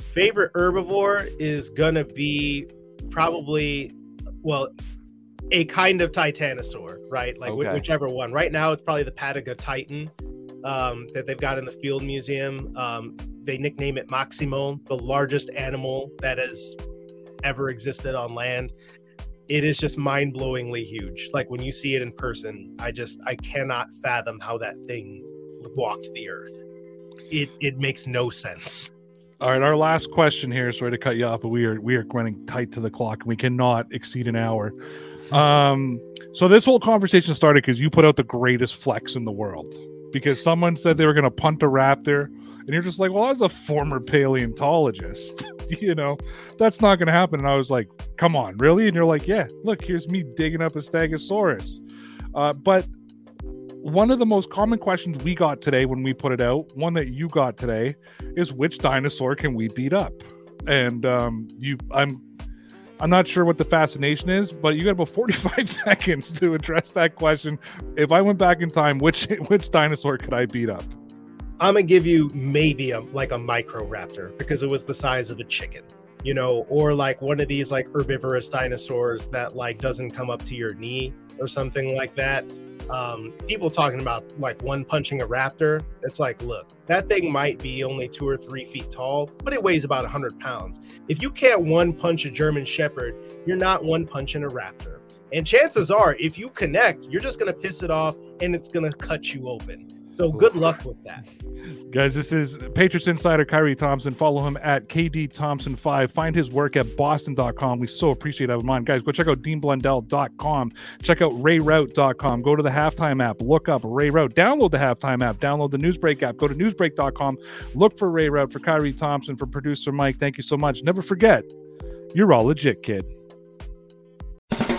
Favorite herbivore is going to be probably, well, a kind of titanosaur, right? Like okay. whichever one. Right now, it's probably the Patagotitan um, that they've got in the Field Museum. Um, they nickname it Maximo, the largest animal that has ever existed on land. It is just mind blowingly huge. Like when you see it in person, I just I cannot fathom how that thing walked the earth. It it makes no sense. All right, our last question here. Sorry to cut you off, but we are we are running tight to the clock. We cannot exceed an hour. Um, so this whole conversation started because you put out the greatest flex in the world because someone said they were going to punt a raptor, and you're just like, well, as a former paleontologist, you know, that's not going to happen. And I was like, come on, really? And you're like, yeah, look, here's me digging up a Stegosaurus. Uh, but one of the most common questions we got today when we put it out, one that you got today, is which dinosaur can we beat up? And um, you, I'm I'm not sure what the fascination is, but you got about 45 seconds to address that question. If I went back in time, which which dinosaur could I beat up? I'm gonna give you maybe a like a microraptor because it was the size of a chicken, you know, or like one of these like herbivorous dinosaurs that like doesn't come up to your knee or something like that um, people talking about like one punching a raptor. It's like, look, that thing might be only two or three feet tall, but it weighs about 100 pounds. If you can't one punch a German Shepherd, you're not one punching a raptor. And chances are, if you connect, you're just going to piss it off and it's going to cut you open. So good luck with that. Guys, this is Patriots Insider Khari Thompson. Follow him at KD Thompson5. Find his work at boston.com. We so appreciate having him on. Guys, go check out deanblundell.com. Check out rayroute.com. Go to the halftime app. Look up Ray Route. Download the halftime app. Download the Newsbreak app. Go to newsbreak.com. Look for Ray Route, for Khari Thompson, for producer Mike. Thank you so much. Never forget, you're all legit, kid.